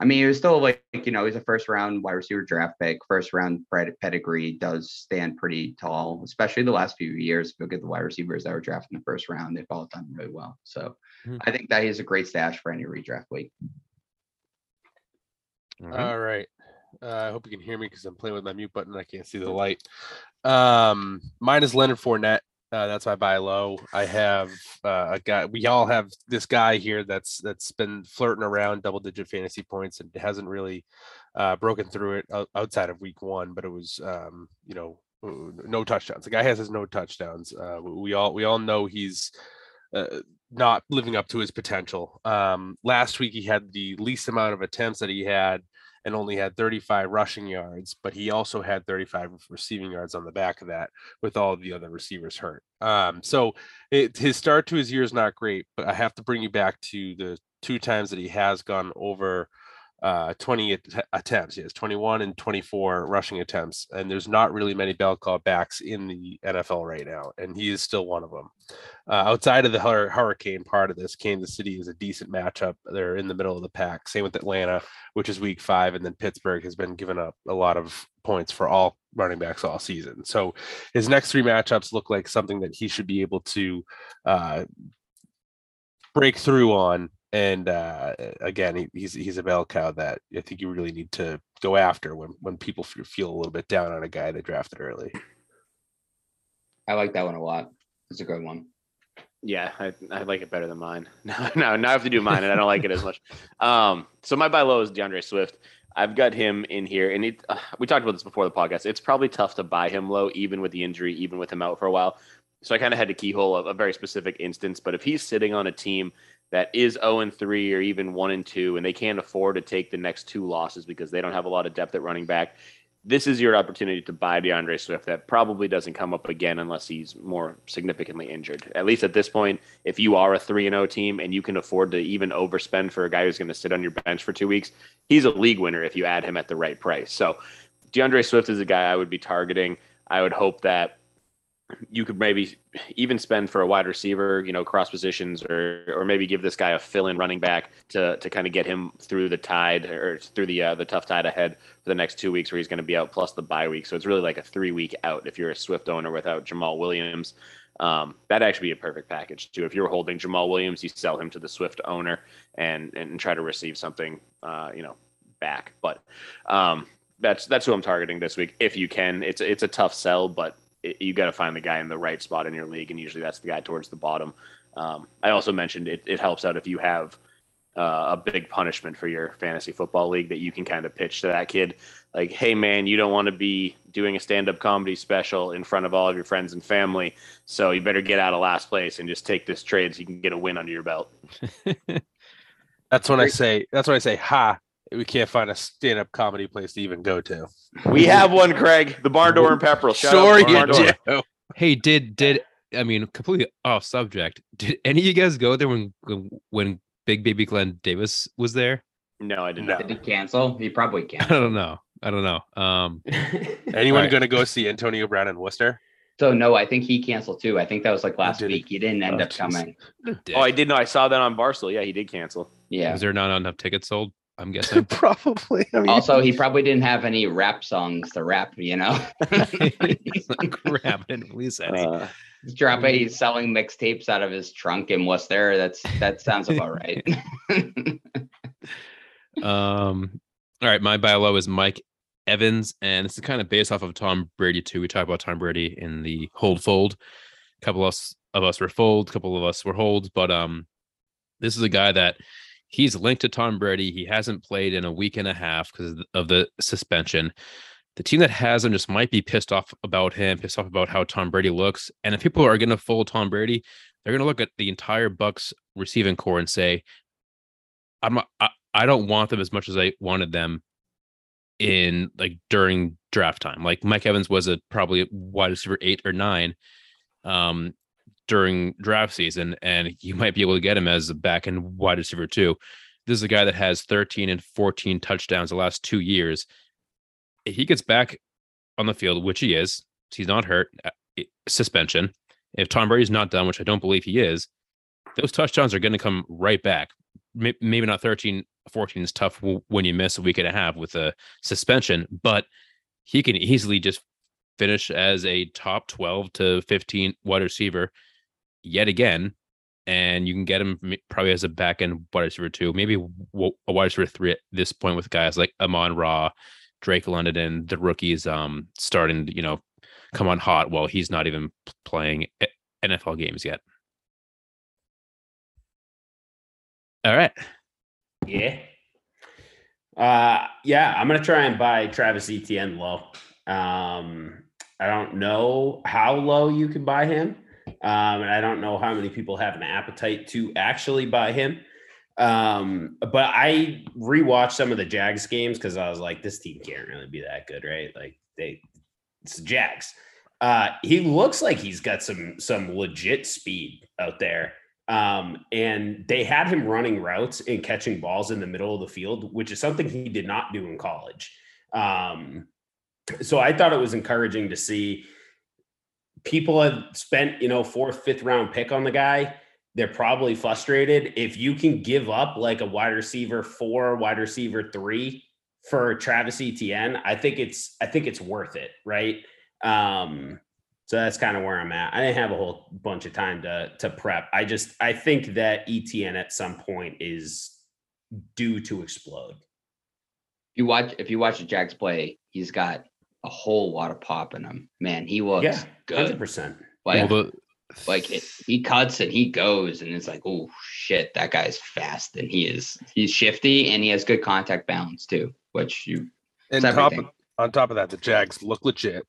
C: I mean, he was still like, you know, he's a first round wide receiver draft pick, first round pedigree does stand pretty tall, especially the last few years. If you look at the wide receivers that were drafted in the first round, they've all done really well. So
E: Mhm.
C: I think that is a great stash for any redraft league.
E: All right.
D: all right uh, i hope you can hear me because i'm playing with my mute button i can't see the light um mine is leonard Fournette. Uh, that's my buy low. I have uh, a guy. We all have this guy here that's that's been flirting around double digit fantasy points and hasn't really uh, broken through it outside of week one. But it was um, you know uh, no touchdowns. The guy has his no touchdowns. Uh, we all we all know he's uh, not living up to his potential. Um, last week he had the least amount of attempts that he had and only had 35 rushing yards, but he also had 35 receiving yards on the back of that with all the other receivers hurt. Um, so it, his start to his year is not great, but I have to bring you back to the two times that he has gone over uh 20 att- attempts. He has 21 and 24 rushing attempts, and there's not really many bell cow backs in the NFL right now, and he is still one of them. Uh, outside of the hur- hurricane part of this, Kansas City is a decent matchup. They're in the middle of the pack. Same with Atlanta, which is week five, and then Pittsburgh has been giving up a lot of points for all running backs all season. So his next three matchups look like something that he should be able to uh, break through on. And uh, again, he, he's he's a bell cow that I think you really need to go after when when people feel a little bit down on a guy they drafted early.
C: I like that one a lot. It's a good one.
B: Yeah, I, I like it better than mine. No, no, now I have to do mine, and I don't like it as much. Um, so my buy low is D'Andre Swift. I've got him in here, and it, uh, we talked about this before the podcast. It's probably tough to buy him low, even with the injury, even with him out for a while. So I kind of had to keyhole a, a very specific instance. But if he's sitting on a team that is 0 and 3 or even 1 and 2, and they can't afford to take the next two losses because they don't have a lot of depth at running back, this is your opportunity to buy D'Andre Swift. That probably doesn't come up again unless he's more significantly injured. At least at this point, if you are a 3 and 0 team and you can afford to even overspend for a guy who's going to sit on your bench for two weeks, he's a league winner if you add him at the right price. So D'Andre Swift is a guy I would be targeting. I would hope that you could maybe even spend for a wide receiver, you know, cross positions, or or maybe give this guy a fill-in running back to to kind of get him through the tide or through the uh, the tough tide ahead for the next two weeks where he's going to be out plus the bye week. So it's really like a three week out if you're a Swift owner without Jamaal Williams. Um, that'd actually be a perfect package too. If you're holding Jamaal Williams, you sell him to the Swift owner and and try to receive something, uh, you know, back. But um, that's that's who I'm targeting this week. If you can, it's it's a tough sell, but it, you got to find the guy in the right spot in your league, and usually that's the guy towards the bottom. Um, I also mentioned it, it helps out if you have uh, a big punishment for your fantasy football league that you can kind of pitch to that kid like hey man you don't want to be doing a stand-up comedy special in front of all of your friends and family so you better get out of last place and just take this trade so you can get a win under your belt
D: That's when I say. That's when I say, "Ha! We can't find a stand-up comedy place to even go to."
B: we have one craig the barn door and pepperell Shout out
D: Sure
B: to
D: you
B: Barn Door.
D: do.
E: Hey, did did I mean completely off subject? Did any of you guys go there when when- when Big Baby Glenn Davis was there?
B: no i did
D: No.
B: not
C: Did he cancel? He probably canceled.
E: I don't know. I don't know. Um,
D: Anyone
E: Right.
D: going to go see Antonio Brown in Worcester?
C: So no, I think he canceled too. I think that was like last
D: did it.
C: week. He didn't end
E: Oh,
C: up
E: jeez.
C: coming.
B: oh i did know i saw that on barstool yeah he did cancel
C: Yeah.
E: was there not enough tickets sold? I'm guessing.
D: Probably. I mean,
C: Also, he probably didn't have any rap songs to rap. You know,
E: Crap! I didn't release any.
B: uh,
C: He's dropping. He's selling mixtapes out of his trunk in Worcester. That's that sounds about right.
E: Um, all right, my bio low is Mike Evans, and this is kind of based off of Tom Brady too. We talked about Tom Brady in the hold fold. A couple of us of us were fold, a couple of us were holds, but um, this is a guy that he's linked to Tom Brady. He hasn't played in a week and a half because of the suspension. The team that has him just might be pissed off about him, pissed off about how Tom Brady looks. And if people are going to fold Tom Brady, they're going to look at the entire Bucs receiving core and say, "I'm I, I don't want them as much as I wanted them in like during draft time. Like Mike Evans was a probably wide receiver eight or nine um during draft season, and you might be able to get him as a back and wide receiver too. This is a guy that has 13 and 14 touchdowns the last two years. If he gets back on the field, which he is, he's not hurt, uh, suspension. If Tom Brady's not done, which I don't believe he is, those touchdowns are going to come right back. Maybe not 13, 14 is tough when you miss a week and a half with a suspension, but he can easily just finish as a top 12 to 15 wide receiver yet again. And you can get him probably as a back end wide receiver two, maybe a wide receiver three at this point with guys like Amon Ra, Drake London, and the rookies um starting you know, come on hot while he's not even playing NFL games yet. All right.
A: Yeah. Uh yeah, I'm gonna try and buy Travis Etienne low. Um I don't know how low you can buy him. Um, and I don't know how many people have an appetite to actually buy him. Um, but I rewatched some of the Jags games because I was like, this team can't really be that good, right? Like they it's the Jags. Uh, he looks like he's got some some legit speed out there. Um, and they had him running routes and catching balls in the middle of the field, which is something he did not do in college. Um, so I thought it was encouraging to see people have spent, you know, fourth, fifth round pick on the guy. They're probably frustrated. If you can give up like a wide receiver four, wide receiver three for Travis Etienne, I think it's I think it's worth it, right? Um, so that's kind of where I'm at. I didn't have a whole bunch of time to to prep. I just I think that Etienne at some point is due to explode.
C: If you watch if you watch the Jags play, he's got a whole lot of pop in him. Man, he looks
A: Yeah, hundred
C: good.
A: percent.
C: Like,
E: well, the,
C: like it, he cuts and he goes, and it's like, oh shit, that guy's fast and he is he's shifty and he has good contact balance too, which you
D: and top
C: everything.
D: on top of that, the Jags look legit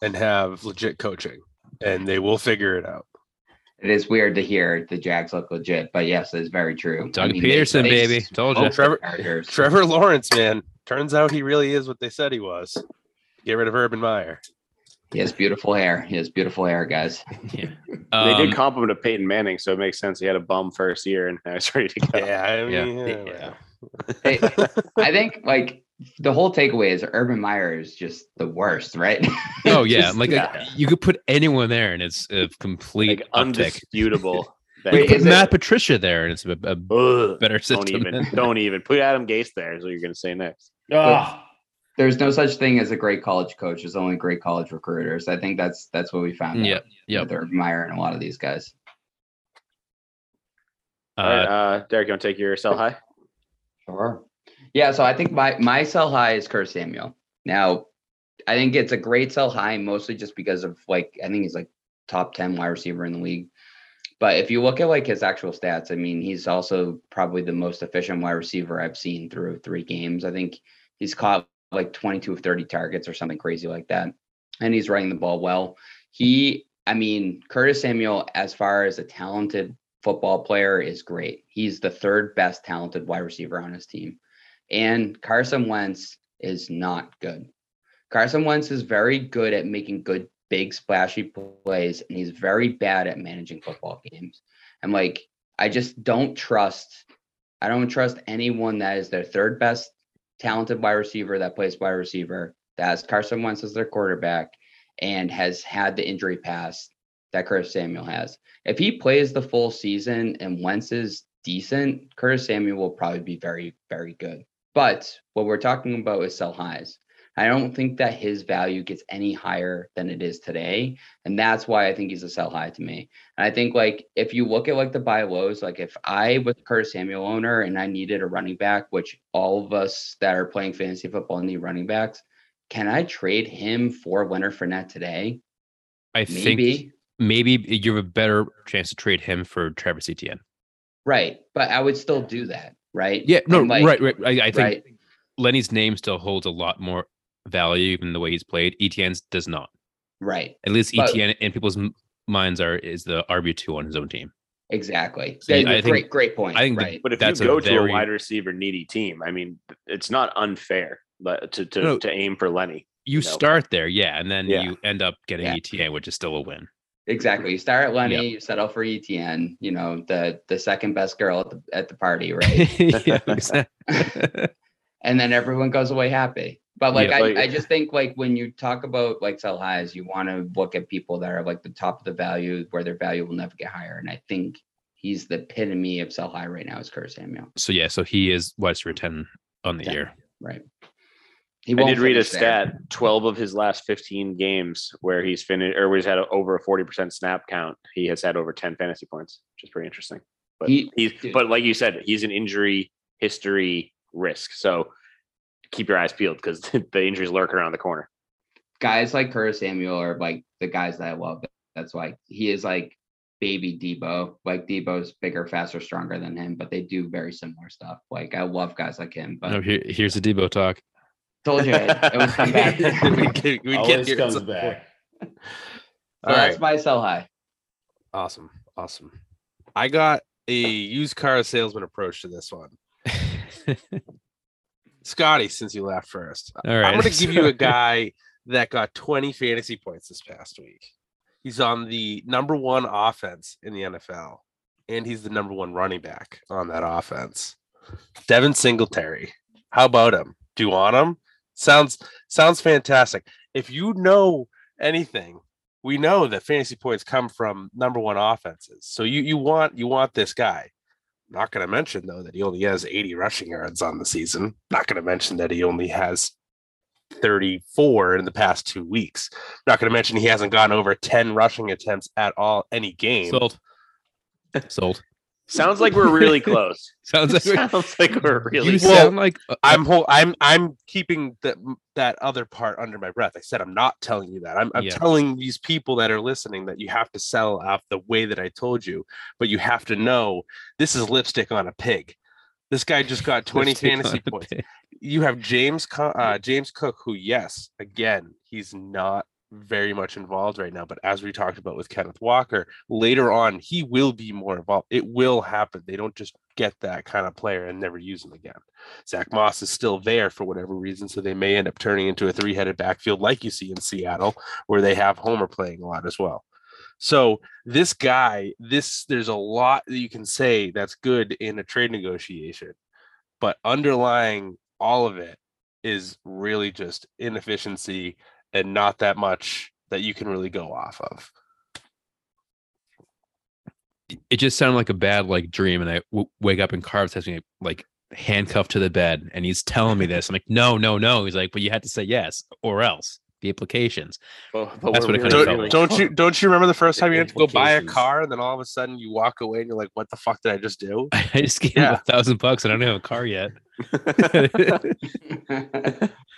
D: and have legit coaching, and they will figure it out.
C: It is weird to hear the Jags look legit, but yes, it's very true.
E: Doug
C: they
E: Pederson,
C: placed
E: baby. Told you.
D: Trevor- Trevor Lawrence, man, turns out he really is what they said he was. Get rid of Urban Meyer.
C: He has beautiful hair. He has beautiful hair, guys.
B: they
E: Um,
B: did compliment to Peyton Manning, so it makes sense. He had a bum first year and now he's ready to go.
D: Yeah, I mean, yeah,
A: Yeah.
C: Hey, I think like the whole takeaway is Urban Meyer is just the worst, right?
E: oh yeah,
C: Just-
E: like
B: yeah.
E: you could put anyone there, and it's a complete
B: Like
E: uptick.
B: undisputable. that-
E: We
C: Wait,
E: could
C: is
E: put
C: it-
E: Matt Patricia there, and it's a, a
B: Ugh.
E: better
B: don't
E: system.
B: even don't even put Adam Gase there is what you're gonna say next.
A: Oh,
C: There's no such thing as a great college coach. There's only great college recruiters. I think that's that's what we found.
E: Yeah,
C: yeah.
E: yep.
C: with Urban Meyer and a lot of these guys.
B: All right,
E: Uh,
B: uh, Derek, you want to take your sell high?
C: Sure. Yeah, so I think my my sell high is Kurt Samuel. Now, I think it's a great sell high, mostly just because of like I think he's like top ten wide receiver in the league. But if you look at like his actual stats, I mean, he's also probably the most efficient wide receiver I've seen through three games. I think he's caught like 22 of 30 targets or something crazy like that. And he's running the ball well. He, I mean, Curtis Samuel, as far as a talented football player, is great. He's the third best talented wide receiver on his team. And Carson Wentz is not good. Carson Wentz is very good at making good, big, splashy plays, and he's very bad at managing football games. And like, I just don't trust. I don't trust anyone that is their third best talented wide receiver that plays wide receiver that has Carson Wentz as their quarterback and has had the injury past that Curtis Samuel has. If he plays the full season and Wentz is decent, Curtis Samuel will probably be very, very good. But what we're talking about is sell highs. I don't think that his value gets any higher than it is today. And that's why I think he's a sell high to me. And I think like if you look at like the buy lows, like if I was a Curtis Samuel owner and I needed a running back, which all of us that are playing fantasy football need running backs, can I trade him for Leonard Fournette today?
E: I think
C: Maybe.
E: maybe you have a better chance to trade him for Travis Etienne.
C: Right. But I would still do that. Right.
E: Yeah, no,
C: like,
E: right, right. I, I think
C: Right.
E: Lenny's name still holds a lot more value even the way he's played. Etienne's does not.
C: Right.
E: At least
C: But-
E: Etienne in people's minds are is the RB two on his own team.
C: Exactly.
E: See,
C: Yeah,
E: I think-
C: great, great point.
E: I think the-
C: right.
B: But if
E: That's
B: you
E: a
B: go to
E: very-
B: a wide receiver needy team, I mean, it's not unfair but to to,
E: No.
B: to aim for Lenny.
E: You
B: No.
E: start there, yeah, and then
B: Yeah.
E: you end up getting
C: Yeah.
E: Etienne, which is still a win.
C: Exactly. You start at Lenny,
E: Yep.
C: you settle for Etienne, you know, the the second best girl at the at the party, right?
E: yeah, exactly.
C: and then everyone goes away happy. But like
E: Yeah.
C: I,
B: Like-
C: I just think like when you talk about like sell highs, you want to look at people that are like the top of the value where their value will never get higher. And I think he's the epitome of sell high right now is Curtis Samuel.
E: so yeah, so he is wide receiver ten on the
C: Ten.
E: year.
C: Right. He
B: I did read a
C: finish there.
B: stat: twelve of his last fifteen games where he's finished or where he's had a, over a forty percent snap count, he has had over ten fantasy points, which is pretty interesting. But
C: He-
B: he's
C: dude.
B: but like you said, he's an injury history risk. So keep your eyes peeled because the injuries lurk around the corner.
C: guys like Curtis Samuel are like the guys that I love. That's why he is like baby Deebo. Like Deebo's bigger, faster, stronger than him, but they do very similar stuff. Like I love guys like him. But
E: No, here, here's the Deebo talk.
C: told you it, it would come back.
D: we get, we get
A: Always
D: here
A: comes
D: some point.
A: back.
D: All
C: that's
D: right.
C: my sell high.
D: Awesome. Awesome. I got a used car salesman approach to this one. Scotty, since you laughed first,
E: All right,
D: I'm going to give you a guy that got 20 fantasy points this past week. He's on the number one offense in the NFL, and he's the number one running back on that offense. Devin Singletary. How about him? Do you want him? Sounds sounds fantastic. If you know anything, we know that fantasy points come from number one offenses. So you you want you want this guy. Not going to mention though that he only has 80 rushing yards on the season. Not going to mention that he only has 34 in the past two weeks. Not going to mention he hasn't gotten over 10 rushing attempts at all any game.
E: Sold. Sold.
B: Sounds like we're really close.
E: Sounds like we're-
B: Sounds like we're really
E: you
B: close.
E: sound like uh,
D: I'm whole, I'm I'm keeping that that other part under my breath. I said I'm not telling you that. I'm, I'm
E: Yeah.
D: telling these people that are listening that you have to sell off the way that I told you, but you have to know this is lipstick on a pig. This guy just got 20 fantasy points.
E: pig.
D: You have James uh, James Cook, who yes, again, he's not very much involved right now. But as we talked about with Kenneth Walker, later on he will be more involved. It will happen. They don't just get that kind of player and never use him again. Zach Moss is still there for whatever reason, so they may end up turning into a three-headed backfield like you see in Seattle, where they have Homer playing a lot as well. So this guy, this there's a lot that you can say that's good in a trade negotiation, but underlying all of it is really just inefficiency and not that much that you can really go off of.
E: It just sounded like a bad like dream, and I w- wake up and Carves has me like handcuffed to the bed and he's telling me this. I'm like, no, no, no. He's like, but you had to say yes or else the implications.
B: But, but
E: That's what it kinda
D: Don't,
E: felt like.
D: don't you don't you remember the first time you had to go buy a car and then all of a sudden you walk away and you're like, what the fuck did I just do?
E: I just gave him
D: Yeah.
E: a thousand bucks and I don't have a car yet.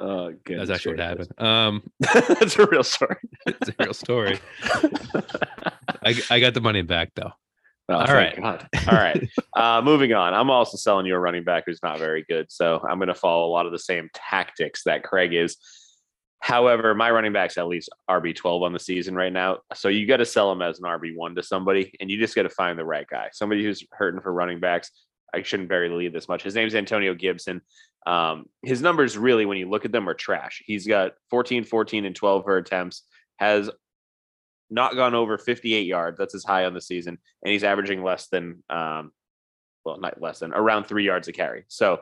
B: Oh, good.
E: That's actually what happened. Um,
B: That's a real story.
E: it's a real story. I, I got the money back though.
B: Oh,
E: All right.
B: God. All right. Uh, moving on. I'm also selling you a running back who's not very good. So I'm going to follow a lot of the same tactics that Craig is. However, my running back's at least RB12 on the season right now. So you got to sell him as an RB1 to somebody, and you just got to find the right guy. Somebody who's hurting for running backs. I shouldn't bury the lead this much. His name's Antonio Gibson. Um, his numbers really, when you look at them, are trash. He's got 14, 14, and 12 for attempts, has not gone over 58 yards. That's his high on the season. And he's averaging less than, um, well, not less than, around three yards a carry. So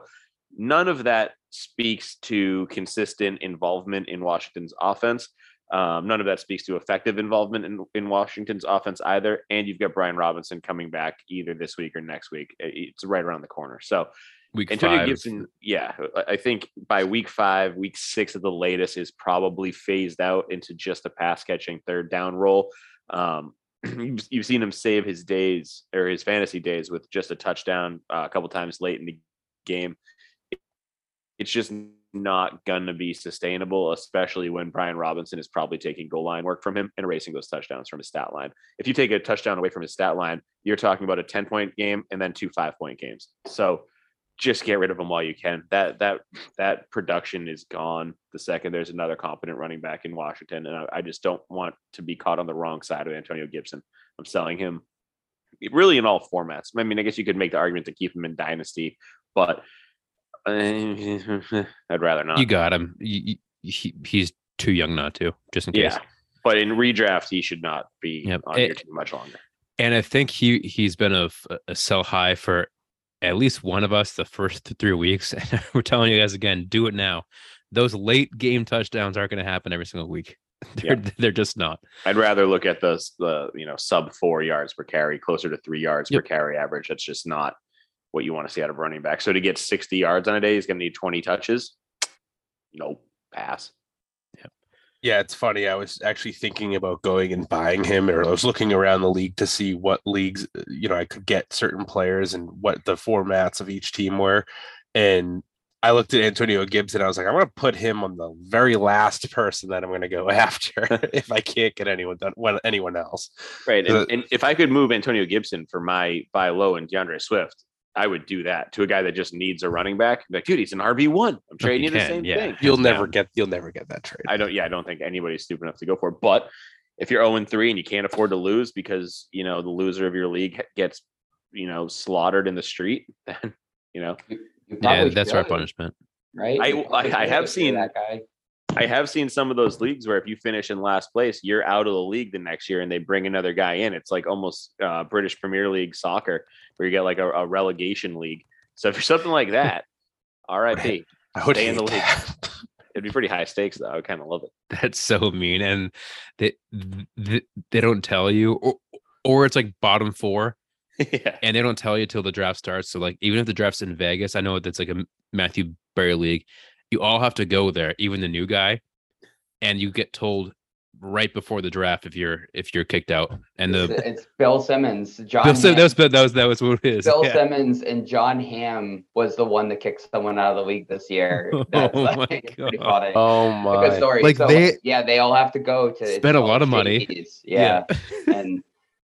B: none of that speaks to consistent involvement in Washington's offense. Um, none of that speaks to effective involvement in, in Washington's offense either. And you've got Brian Robinson coming back either this week or next week. It's right around the corner. So
E: Week
B: Antonio
E: five.
B: Gibson, yeah, I- think by week five, week six at the latest is probably phased out into just a pass catching third down role. Um, you've, you've seen him save his days or his fantasy days with just a touchdown uh, a couple times late in the game. It's just not going to be sustainable, especially when Brian Robinson is probably taking goal line work from him and erasing those touchdowns from his stat line. If you take a touchdown away from his stat line, you're talking about a 10 point game and then two five point games. So just get rid of him while you can. That that that production is gone the second there's another competent running back in Washington, and I, I just don't want to be caught on the wrong side of Antonio Gibson. I'm selling him really in all formats. I mean, I guess you could make the argument to keep him in dynasty, but uh, I'd rather not.
E: You got him. You, he, he's too young not to, just in case.
B: yeah, but in redraft, he should not be
E: Yep.
B: on
E: Eh,
B: your team much longer.
E: And I think he he's been a sell high for at least one of us the first three weeks. And we're telling you guys again, do it now. Those late game touchdowns aren't going to happen every single week. They're they're just not.
B: I'd rather look at the the you know sub four yards per carry, closer to three yards
E: Yep.
B: per carry average. That's just not what you want to see out of running back. So to get 60 yards on a day, he's going to need 20 touches. Nope, pass.
D: Yeah, it's funny. I was actually thinking about going and buying him, or I was looking around the league to see what leagues, uh, you know, I could get certain players and what the formats of each team were. And I looked at Antonio Gibbs and I was like, I'm going to put him on the very last person that I'm going to go after if I can't get anyone done, when anyone else.
B: Right. And, and if I could move Antonio Gibson for my buy low and D'Andre Swift, I would do that to a guy that just needs a running back. Be Like, dude, he's an RB one. I'm trading you the same
E: yeah.
B: thing.
D: You'll
E: Hands
D: never get, you'll never get that trade.
B: I don't. Yeah, I don't think anybody's stupid enough to go for it. But if you're 0 3 and you can't afford to lose because you know the loser of your league gets you know slaughtered in the street, then you know
C: You
E: Yeah,
C: probably
E: that's our punishment.
C: right?
B: I- I- I have seen-
C: that guy.
B: I have seen some of those leagues where if you finish in last place, you're out of the league the next year, and they bring another guy in. It's like almost uh, British Premier League soccer, where you get like a, a relegation league. So if you're something like that, R.I.P.
D: I would
B: Stay in the league.
D: that.
B: It'd be pretty high stakes though. I kind of love it.
E: That's so mean, and they they, they don't tell you, or or it's like bottom four,
B: yeah.
E: and they don't tell you till the draft starts. So like even if the draft's in Vegas, I know that's like a Matthew Berry league. You all have to go there, even the new guy, and you get told right before the draft if you're if you're kicked out. And
C: It's,
E: the
C: it's Bill Simmons, John.
E: Bill, Sim- that was that was that was what it is.
C: Bill
E: yeah.
C: Simmons and Jon Hamm was the one that kicked someone out of the league this year. Oh That's
E: Oh my
C: like pretty
E: God.
C: funny.
D: Oh
C: A good oh
D: my.
C: story.
E: Like,
C: so,
E: they-
C: yeah, they all have to go to it's
E: Spent a lot of money.
C: JDs. Yeah. and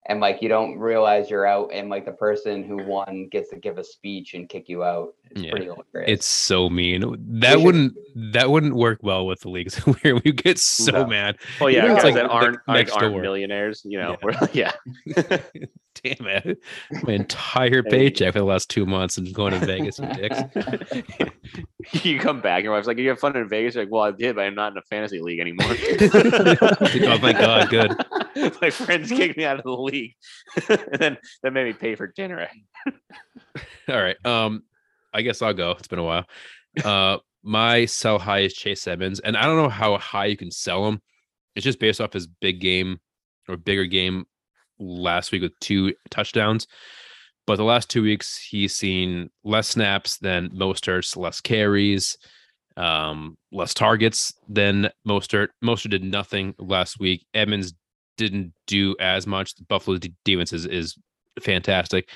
C: and like you don't realize you're out and like the person who won gets to give a speech and kick you out. It's
E: Yeah.
C: pretty hilarious.
E: It's so mean. That
C: should-
E: wouldn't that wouldn't work well with the leagues where we get so
B: No.
E: mad.
B: Well, yeah,
C: Even
B: guys
C: like
B: that aren't, aren't,
E: next
B: aren't
E: door.
B: millionaires, you know.
E: Yeah.
B: we're- yeah.
E: Damn it. My entire paycheck for the last two months and going to Vegas and dicks.
B: you come back, your wife's like, "You have fun in Vegas." You're like, well, I did, but I'm not in a fantasy league anymore.
E: oh my god, good.
B: My friends kicked me out of the league, and then that made me pay for dinner.
E: All right. Um, I guess I'll go. It's been a while. Uh my sell high is Chase Edmonds, and I don't know how high you can sell him. It's just based off his big game or bigger game last week with two touchdowns. But the last two weeks, he's seen less snaps than Mostert, less carries, um, less targets than Mostert. Mostert did nothing last week. Edmonds didn't do as much. The Buffalo defense is, is fantastic.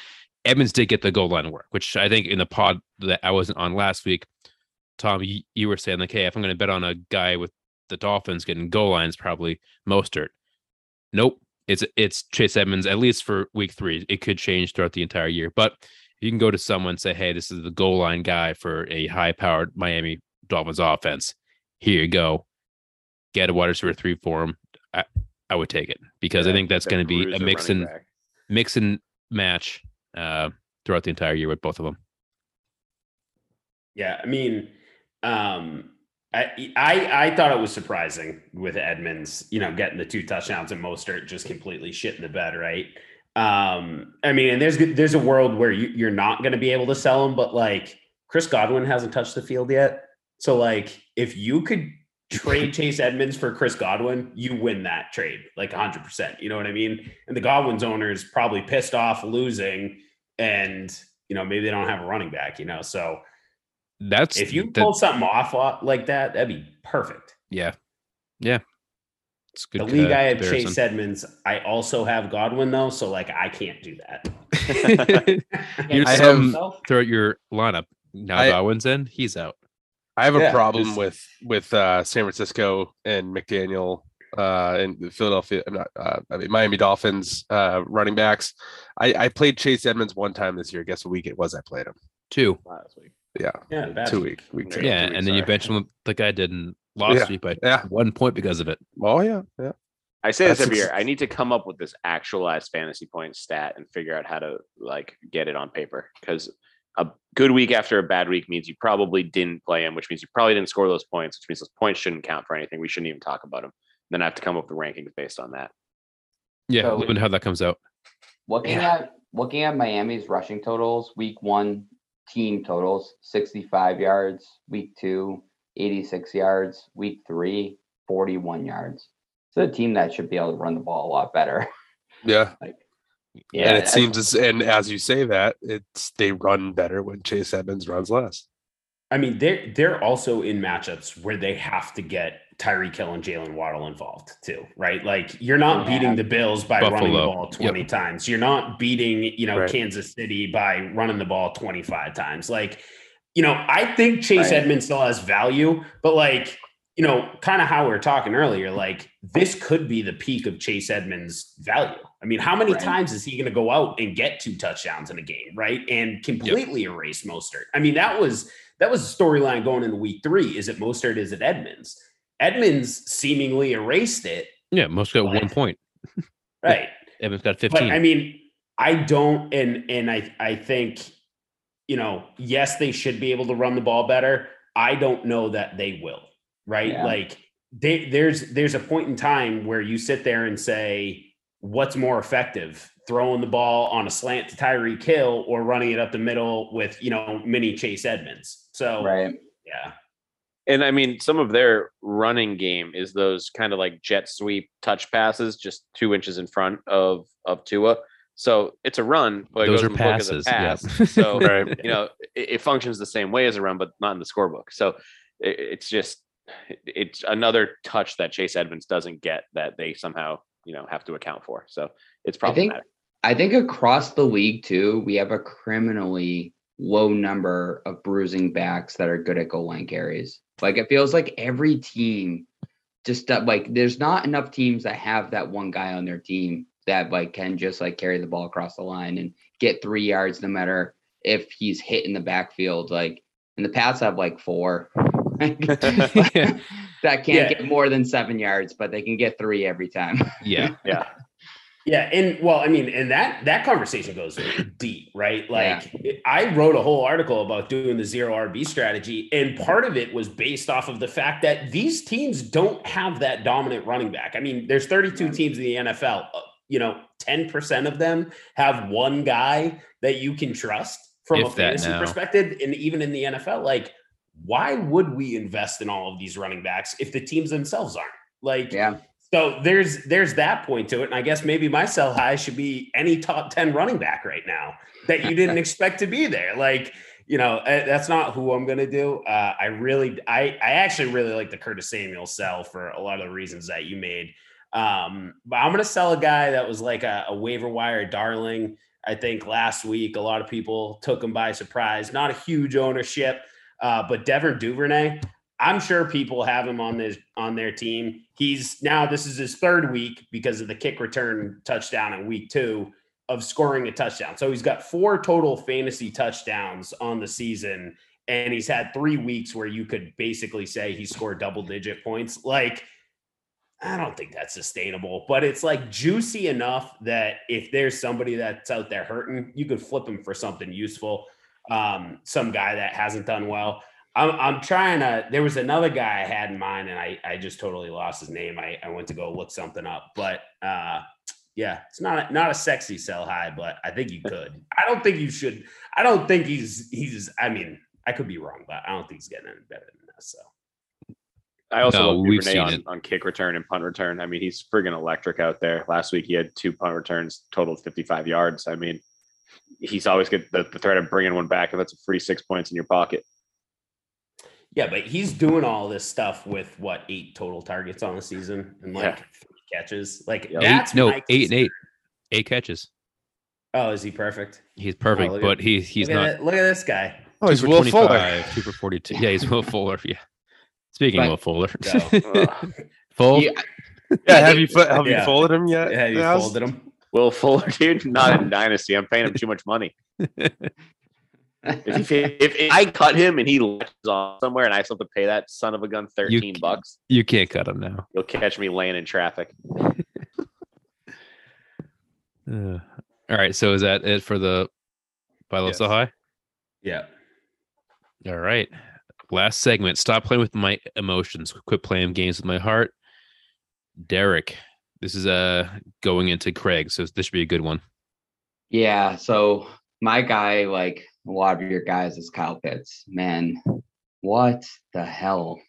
E: Edmonds did get the goal line work, which I think in the pod that I wasn't on last week, Tom, you, you were saying like, hey, if I'm going to bet on a guy with the Dolphins getting goal lines, probably Mostert. Nope, it's it's Chase Edmonds at least for week three. It could change throughout the entire year, but you can go to someone and say, hey, this is the goal line guy for a high-powered Miami Dolphins offense. Here you go. Get a wide receiver three for him. I, I would take it because I think that's going to be a mix and
B: back.
E: mix and match uh, throughout the entire year with both of them.
A: Yeah, I mean, um, I, I I thought it was surprising with Edmonds, you know, getting the two touchdowns and Mostert just completely shit in the bed, right? Um, I mean, and there's there's a world where you, you're not going to be able to sell him, but like Chris Godwin hasn't touched the field yet, so like if you could trade Chase Edmonds for Chris Godwin, you win that trade like 100. percent You know what I mean? And the Godwin's owner is probably pissed off losing, and you know maybe they don't have a running back, you know, so
E: That's
A: if you
E: the-
A: pull something off uh, like that, that'd be perfect.
E: yeah, yeah. It's good.
A: the league
E: uh,
A: I have. Chase Edmonds. I also have Godwin though, so like I can't do that.
E: You're
D: I have-
E: throughout your lineup. Now
D: I-
E: Godwin's in, he's out.
D: I have a
A: Yeah,
D: problem
A: just-
D: with with uh, San Francisco and McDaniel uh, and Philadelphia. I'm not. Uh, I mean Miami Dolphins uh, running backs. I, I played Chase Edmonds one time this year. Guess what week it was? I played him.
E: Two.
B: last week.
D: Yeah,
A: yeah,
D: two week week
B: Yeah,
D: two.
E: Yeah,
B: two
E: and then you
B: weeks,
E: bench him like I did in last
D: Yeah,
E: week by
D: yeah.
E: one point because of it.
D: Oh yeah, yeah.
B: I say this
D: That's
B: every year. I need to come up with this actualized fantasy point stat and figure out how to like get it on paper because a good week after a bad week means you probably didn't play him, which means you probably didn't score those points, which means those points shouldn't count for anything. We shouldn't even talk about them. Then I have to come up with rankings based on that.
E: Yeah,
C: So-
E: let me how that comes out.
C: Looking at looking at Miami's rushing totals, week one team totals 65 yards, week two 86 yards, week three 41 yards. It's a team that should be able to run the ball a lot better.
D: Yeah,
C: Like,
D: and
C: yeah,
D: it seems as and as you say that it's they run better when Chase Edmonds runs less.
A: I mean, they're they're also in matchups where they have to get Tyreek Hill and Jaylen Waddle involved too, right? Like you're not
C: Yeah.
A: beating the Bills by running the ball 20 times. You're not beating, you know,
D: Right.
A: Kansas City by running the ball 25 times. Like, you know, I think Chase
C: Right.
A: Edmonds still has value, but like, you know, kind of how we were talking earlier, like this could be the peak of Chase Edmonds' value. I mean, how many
C: Right.
A: times is he going to go out and get two touchdowns in a game, right? And completely erase Mostert. I mean, that was that was the storyline going into week three. Is it Mostert? Is it Edmonds? Edmonds seemingly erased it,
E: Yeah, most got one point.
A: right?
E: Edmonds got
A: But
E: 15.
A: I mean, I don't, and and I I think, you know, yes, they should be able to run the ball better. I don't know that they will, right?
C: Yeah.
A: Like they, there's there's a point in time where you sit there and say, what's more effective, throwing the ball on a slant to Tyreek Hill or running it up the middle with you know mini Chase Edmonds? So
C: right.
A: yeah,
B: And I mean, some of their running game is those kind of like jet sweep touch passes, just two inches in front of of Tua. So it's a run, but it
E: Those
B: goes
E: are
B: in book as a
E: passes.
B: pass. So
D: Right.
B: you know, it, it functions the same way as a run, but not in the scorebook. So it, it's just it's another touch that Chase Edmonds doesn't get that they somehow you know have to account for. So it's
C: I think
B: problematic.
C: I think across the league too, we have a criminally low number of bruising backs that are good at goal line carries. Like it feels like every team just uh, like there's not enough teams that have that one guy on their team that like can just like carry the ball across the line and get three yards no matter if he's hit in the backfield. Like and the Pats have like four
E: Yeah.
C: that can't
A: Yeah.
C: get more than seven yards, but they can get three every time.
E: yeah.
B: Yeah.
A: Yeah, and well, I mean, and that that conversation goes deep, right? Like I wrote a whole article about doing the zero RB strategy, and part of it was based off of the fact that these teams don't have that dominant running back. I mean, there's 32 teams in the NFL. uh, You know, 10% of them have one guy that you can trust from a
E: If that
A: fantasy
E: now.
A: perspective, and even in the NFL, like, why would we invest in all of these running backs if the teams themselves aren't? Like,
C: yeah.
A: So there's there's that point to it, and I guess maybe my sell high should be any top ten running back right now that you didn't expect to be there. Like you know, uh, that's not who I'm gonna do. Uh, I really, I I actually really like the Curtis Samuel sell for a lot of the reasons that you made. Um, but I'm gonna sell a guy that was like a, a waiver wire darling. I think last week a lot of people took him by surprise. Not a huge ownership, uh, but Devin Duvernay. I'm sure people have him on this on their team. He's now this is his third week because of the kick return touchdown in week two of scoring a touchdown. So he's got four total fantasy touchdowns on the season, and he's had three weeks where you could basically say he scored double digit points. Like, I don't think that's sustainable, but it's like juicy enough that if there's somebody that's out there hurting, you could flip him for something useful. Um, some guy that hasn't done well. I'm, I'm trying to. There was another guy I had in mind, and I, I just totally lost his name. I, I went to go look something up, but uh, yeah, it's not a, not a sexy sell high, but I think you could. I don't think you should. I don't think he's he's. I mean, I could be wrong, but I don't think he's getting any better than this. So
B: I also
E: No,
B: love
E: we've
B: Duvernay
E: seen
B: on,
E: it.
B: on kick return and punt return. I mean, he's friggin' electric out there. Last week he had two punt returns, totaled 55 yards. I mean, he's always get the, the threat of bringing one back, and that's a free six points in your pocket.
A: yeah, but he's doing all this stuff with what eight total targets on the season and like
B: Yeah.
A: three catches. Like
B: Yep.
E: Eight, no,
A: my
E: eight and eight, eight catches.
A: Oh, is he perfect?
E: He's perfect, oh,
A: look at-
E: but he he's
A: look
E: not.
A: At look at this guy.
D: Oh, he's
E: for
D: Will Fuller.
E: 25, Two for forty-two. Yeah, he's Will Fuller. Yeah. Speaking
C: But-
E: of Will Fuller,
A: Go.
B: Ugh.
E: Full.
C: You-
D: Yeah, have you have
A: Yeah.
D: you folded him yet?
A: Yeah, you folded him.
B: Will Fuller, dude, not in Dynasty. I'm paying him too much money. If, if, if I cut him and he latches on somewhere and I still have to pay that son of a gun 13
E: c-
B: bucks,
E: You can't cut him now.
B: you'll catch me laying in traffic.
E: Uh, all right. So is that it for the buy low
D: Yes.
E: sell high?
A: Yeah.
E: All right. Last segment. Stop playing with my emotions. Quit playing games with my heart. Derek, this is uh going into Craig, so this should be a good one.
C: Yeah. So my guy, like a lot of your guys, is Kyle Pitts. Man, what the hell?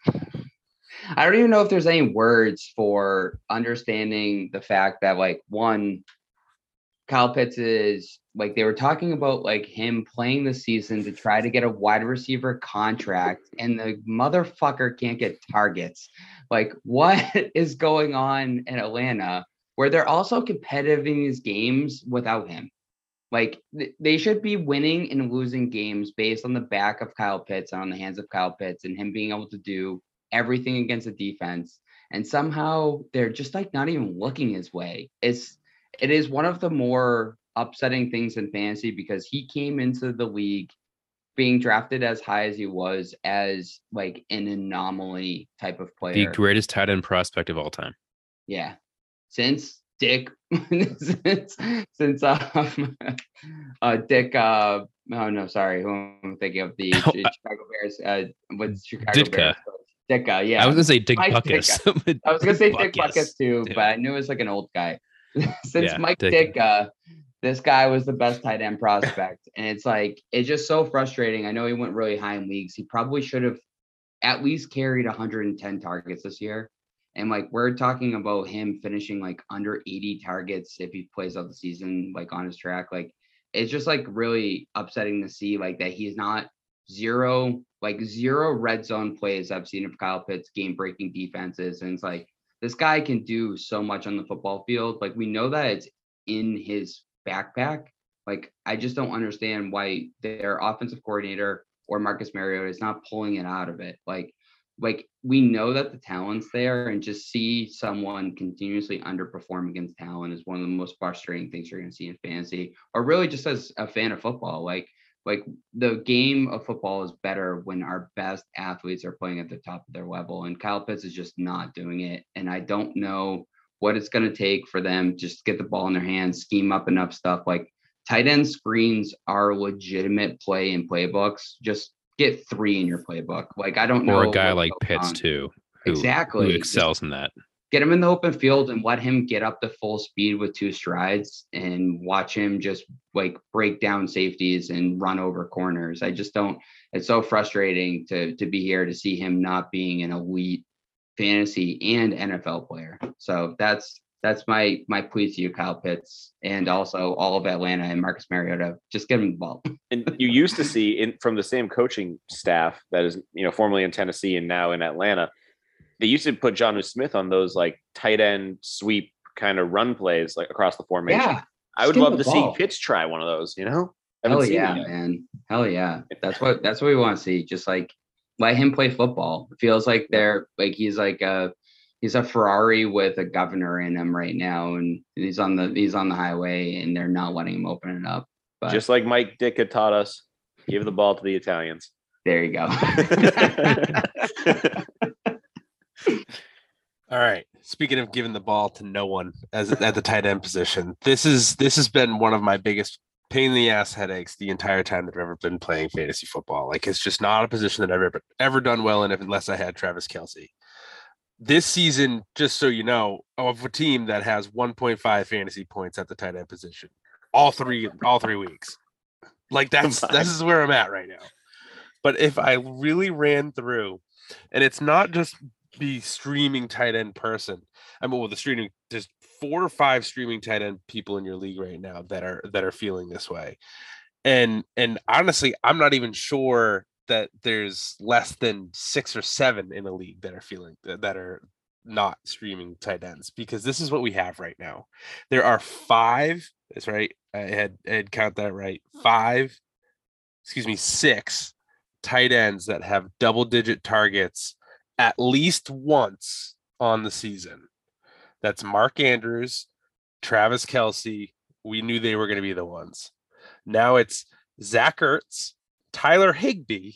C: I don't even know if there's any words for understanding the fact that, like, one, Kyle Pitts is like they were talking about like him playing the season to try to get a wide receiver contract, and the motherfucker can't get targets. Like, what is going on in Atlanta where they're also competitive in these games without him? Like th- they should be winning and losing games based on the back of Kyle Pitts and on the hands of Kyle Pitts and him being able to do everything against the defense. And somehow they're just like not even looking his way. It's it is one of the more upsetting things in fantasy because he came into the league being drafted as high as he was as like an anomaly type of player.
E: The greatest tight end prospect of all time.
C: Yeah. Since Dick since since um uh Dick uh oh no sorry who I'm I thinking of the Chicago Bears uh what's Chicago
E: Ditka.
C: Bears? Ditka, yeah.
E: I was gonna say Dick
C: Mike
E: Buckus.
C: I was gonna say Dick
E: Butkus.
C: Butkus too, but I knew it was like an old guy. Since
E: Yeah,
C: Mike
E: Dick.
C: Ditka, this guy was the best tight end prospect. and it's like it's just so frustrating. I know he went really high in leagues. He probably should have at least carried 110 targets this year. And like we're talking about him finishing like under 80 targets if he plays out the season, like on his track. Like it's just like really upsetting to see like that he's not zero, like zero red zone plays I've seen of Kyle Pitts game breaking defenses. And it's like this guy can do so much on the football field. Like we know that it's in his backpack. Like I just don't understand why their offensive coordinator or Marcus Mariota is not pulling it out of it. Like like we know that the talent's there and just see someone continuously underperform against talent is one of the most frustrating things you're going to see in fantasy or really just as a fan of football like like the game of football is better when our best athletes are playing at the top of their level and Kyle Pitts is just not doing it and I don't know what it's going to take for them just to get the ball in their hands scheme up enough stuff like tight end screens are legitimate play in playbooks just get three in your playbook like I don't know
E: Or a guy like Pitts
C: on.
E: too, who,
C: exactly
E: who
C: Just
E: excels in that.
C: get him in the open field and let him get up to full speed with two strides and watch him just like break down safeties and run over corners. I just don't it's so frustrating to to be here to see him not being an elite fantasy and NFL player. So that's that's my my plea to you, Kyle Pitts, and also all of Atlanta and Marcus Mariota. Just give him the ball.
B: And you used to see in from the same coaching staff that is, you know, formerly in Tennessee and now in Atlanta. They used to put Jonnu Smith on those like tight end sweep kind of run plays like across the formation.
C: Yeah,
B: I would love to see. Pitts try one of those. You know,
C: hell yeah, man. Hell yeah. That's what that's what we want to see. Just like let him play football. It feels like they're like he's like a he's a Ferrari with a governor in him right now, and he's on the he's on the highway, and they're not letting him open it up. But
B: Just like Mike Dick had taught us, give the ball to the Italians.
C: there you go.
D: All right. Speaking of giving the ball to no one as at the tight end position, this is this has been one of my biggest pain in the ass headaches the entire time that I've ever been playing fantasy football. Like it's just not a position that I've ever ever done well in if unless I had Travis Kelce. This season, just so you know, of a team that has 1.5 fantasy points at the tight end position, all three all three weeks. Like that's this is where I'm at right now. But if I really ran through, and it's not just be streaming tight end person. I mean, well, the streaming there's four or five streaming tight end people in your league right now that are that are feeling this way, and and honestly, I'm not even sure that there's less than six or seven in a league that are feeling that, that are not streaming tight ends because this is what we have right now. There are five. That's right. I had I had count that right. Five. Excuse me, six tight ends that have double digit targets at least once on the season. That's Mark Andrews, Travis Kelce. We knew they were going to be the ones. Now it's Zach Ertz, Tyler Higbee,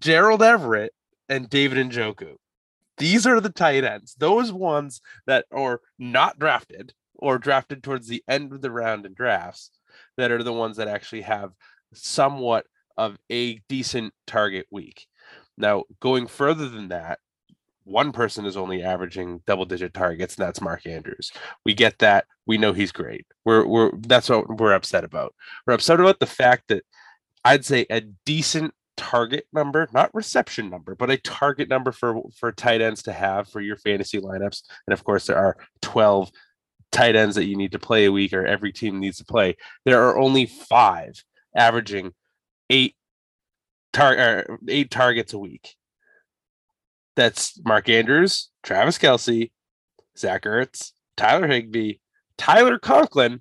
D: Gerald Everett, and David Njoku. These are the tight ends. Those ones that are not drafted or drafted towards the end of the round in drafts that are the ones that actually have somewhat of a decent target week. Now, going further than that, one person is only averaging double digit targets, and that's Mark Andrews. We get that. We know he's great. We're we're that's what we're upset about. We're upset about the fact that I'd say a decent target number, not reception number, but a target number for for tight ends to have for your fantasy lineups. And of course, there are 12 tight ends that you need to play a week or every team needs to play. There are only five averaging eight tar- er, eight targets a week. That's Mark Andrews, Travis Kelce, Zach Ertz, Tyler Higbee, Tyler Conklin,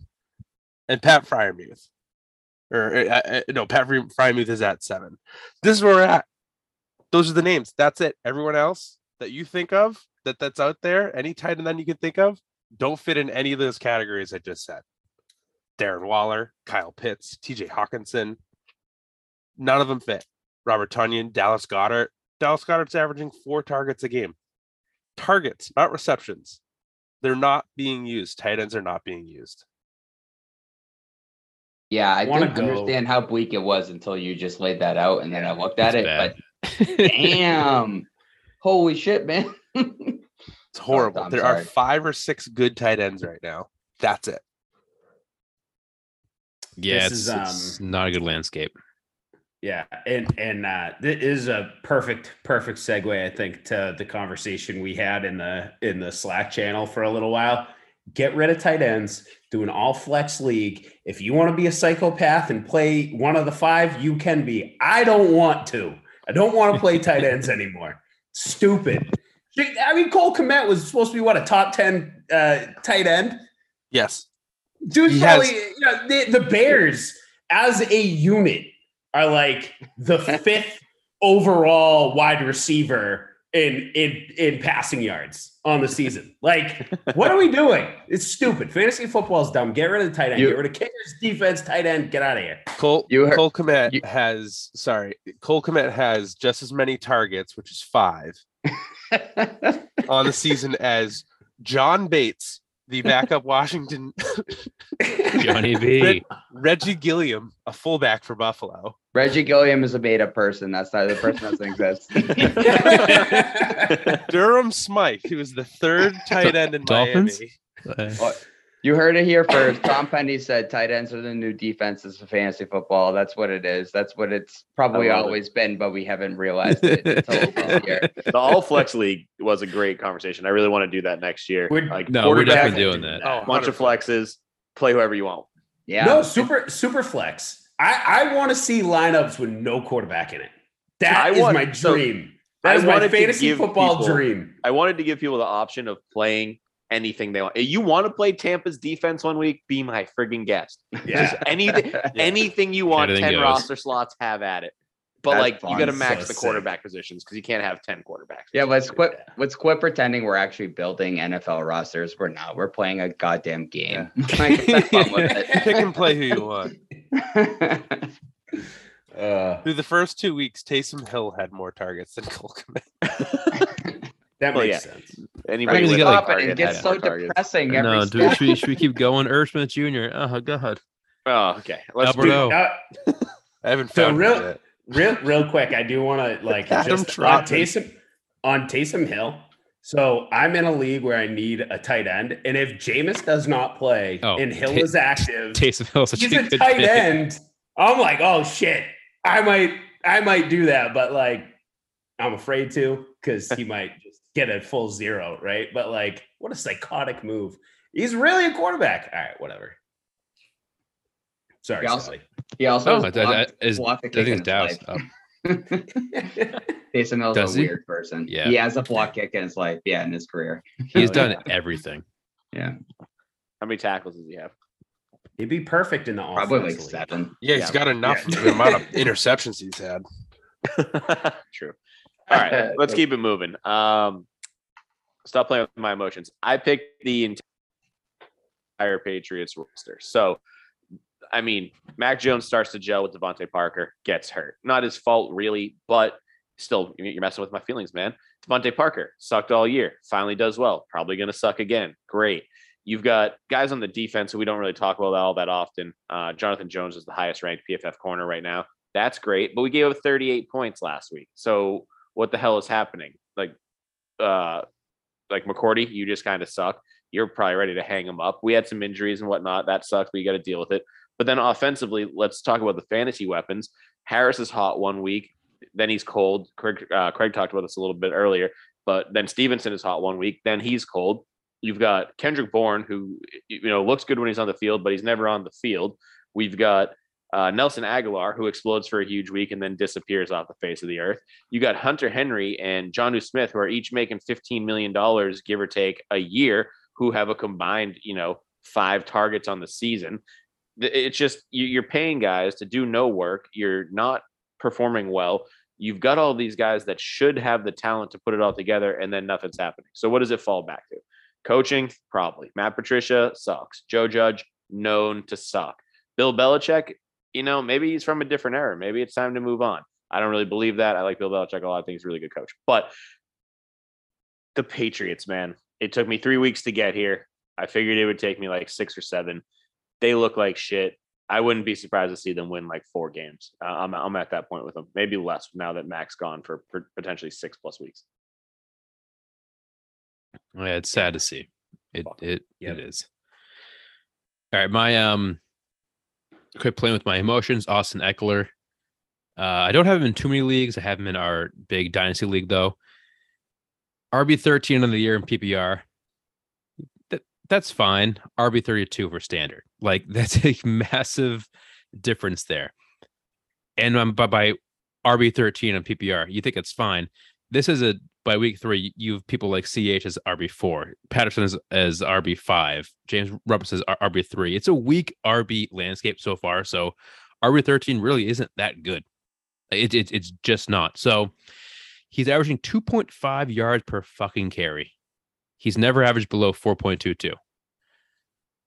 D: and Pat Freiermuth. Or uh, uh, no, Pat Fry- Freiermuth is at seven. This is where we're at. Those are the names. That's it. Everyone else that you think of that that's out there, any tight end you can think of, don't fit in any of those categories I just said. Darren Waller, Kyle Pitts, TJ Hockenson, none of them fit. Robert Tonyan, Dallas Goedert. Dallas Goedert's averaging four targets a game. Targets, not receptions. They're not being used. Tight ends are not being used.
C: yeah, I
A: Wanna
C: didn't
A: go-
C: understand how bleak it was until you just laid that out, and then I looked at
E: It's
C: it.
E: bad.
C: But damn, holy shit, man!
D: It's horrible.
C: I'm
D: there are five or six good tight ends right now. That's it.
E: Yeah,
A: This
E: it's,
A: is,
E: it's
A: um,
E: not a good landscape.
A: Yeah, and and uh, this is a perfect perfect segue, I think, to the conversation we had in the in the Slack channel for a little while. Get rid of tight ends, do an all flex league. If you want to be a psychopath and play one of the five, you can be. I don't want to. I don't want to play tight ends anymore. Stupid. I mean, Cole Kmet was supposed to be what a top ten uh, tight end.
D: Yes.
A: dude.
D: He
A: probably
D: has-
A: you know the, the Bears as a unit are like the fifth overall wide receiver in in in passing yards on the season. Like, what are we doing? It's stupid. Fantasy football is dumb. Get rid of the tight end.
C: You-
A: Get rid of kickers, defense, tight end. Get out of here.
D: Cole
C: You heard-
D: Cole Kmet
C: you-
D: has sorry. Cole Kmet has just as many targets, which is five, on the season as John Bates, the backup Washington
E: Johnny B.
D: Reggie Gilliam, a fullback for Buffalo.
C: Reggie Gilliam is a made up person. That's not the person doesn't exist.
D: Durham Smythe, who was the third tight end in
E: Dolphins?
D: Miami.
E: Uh,
C: What? You heard it here first. Tom Penny said tight ends are the new defenses of fantasy football. That's what it is. That's what it's probably
B: love it.
C: always been, but we haven't realized it until this.
B: The all flex league was a great conversation. I really want to do that next year.
A: We're-
B: like
E: No, we're definitely doing that.
D: Oh,
B: bunch of
D: 100%.
B: flexes, play whoever you want.
C: Yeah.
A: No, super super flex. I I want to see lineups with no quarterback in it. That
B: I
A: is
B: want-
A: my
B: so,
A: dream. That
B: I
A: is my fantasy football
B: people-
A: dream.
B: I wanted to give people the option of playing anything they want. You want to play Tampa's defense one week? Be my frigging guest. Just
A: Yeah.
B: anything, anything you want.
E: Anything
B: Ten
E: goes.
B: roster slots, have at it. But
C: That's
B: like, you got to
C: fun.
B: max
A: So
B: the
A: sick.
B: quarterback positions because you can't have ten quarterbacks.
C: Yeah, let's quit. Let's quit pretending we're actually building NFL rosters. We're not. We're playing a goddamn game. Like, fun with
D: Pick and play who you want.
A: Uh,
D: Through the first two weeks, Taysom Hill had more targets than Cole Kmet.
A: That
B: Well,
A: makes
B: yeah.
A: sense.
B: Anybody
E: Right,
B: with
E: you
B: a
C: it.
B: target
C: It gets so depressing every
E: No, do,
C: step.
E: should, we, should we keep going? Irv Smith Jr. Oh, God.
B: Oh, okay. Let's
E: Alberto.
B: do.
A: Uh,
D: I haven't
A: So
D: found
A: real-
D: him yet.
A: real real quick, I do want to like
D: Adam
A: just on Taysom on Taysom Hill. So I'm in a league where I need a tight end, and if Jameis does not play
E: Oh,
A: and Hill
E: Ta-
A: is active,
E: Taysom Hill, such
A: he's
E: a
A: a
E: good
A: tight
E: pick.
A: end. I'm like, oh shit, I might I might do that, but like I'm afraid to because he might just get a full zero, right? But like, what a psychotic move. He's really a quarterback. All right, whatever. Sorry,
C: He also-
A: Sally.
C: He also
E: Oh,
C: has
E: that-
C: blocked-
E: that is-
C: blocked a
E: I
C: kick
E: think
C: in
E: it's Dallas.
C: his
E: Oh,
C: life. Taysom Hill's
E: Does
C: a
E: he?
C: weird person.
E: Yeah.
C: He has a block kick in his life. Yeah, in his career.
E: he's
C: Oh,
E: done
C: yeah.
E: everything.
C: Yeah,
B: How many tackles does he have?
A: He'd be perfect in the offense.
C: probably like
A: league.
C: seven.
D: Yeah, he's
B: Yeah.
D: got enough
A: Yeah.
D: for the amount of interceptions he's had.
B: True. All right, let's keep it moving. Um, stop playing with my emotions. I picked the entire Patriots roster. So, I mean, Mac Jones starts to gel with DeVante Parker, gets hurt. Not his fault, really, but still, you're messing with my feelings, man. DeVante Parker sucked all year, finally does well, probably going to suck again. Great. You've got guys on the defense who we don't really talk about all that often. Uh, Jonathan Jones is the highest ranked PFF corner right now. That's great, but we gave up 38 points last week. So what the hell is happening? Like, uh, like McCourty, you just kind of suck. You're probably ready to hang him up. We had some injuries and whatnot. That sucks, but you got to deal with it. But then offensively, let's talk about the fantasy weapons. Harris is hot one week, then he's cold. Craig, uh, Craig talked about this a little bit earlier, but then Stevenson is hot one week, then he's cold. You've got Kendrick Bourne, who you know looks good when he's on the field, but he's never on the field. We've got uh, Nelson Agholor, who explodes for a huge week and then disappears off the face of the earth. You got Hunter Henry and John Jonnu Smith, who are each making $15 million, give or take, a year, who have a combined, you know, five targets on the season. It's just you- you're paying guys to do no work. You're not performing well. You've got all these guys that should have the talent to put it all together, and then nothing's happening. So, what does it fall back to? Coaching, probably. Matt Patricia sucks. Joe Judge, known to suck. Bill Belichick, you know, maybe he's from a different era. Maybe it's time to move on. I don't really believe that. I like Bill Belichick a lot. I think he's a really good coach. But the Patriots, man, it took me three weeks to get here. I figured it would take me like six or seven. They look like shit. I wouldn't be surprised to see them win like four games. Uh, I'm, I'm at that point with them. Maybe less now that Mac's gone for, for potentially six plus weeks.
E: Yeah, it's sad to see. It it it is. All right, my um quit playing with my emotions. Austin Ekeler. Uh, I don't have him in too many leagues. I have him in our big dynasty league though. RB thirteen of the year in PPR. That that's fine. RB thirty two for standard. Like that's a massive difference there. And um, by by RB thirteen on PPR, you think it's fine. This is a by week three, you have people like CH as RB four, Patterson as, as RB five, James Robinson as RB three. It's a weak RB landscape so far. So RB thirteen really isn't that good. It, it it's just not. So he's averaging two point five yards per fucking carry. He's never averaged below four point two two.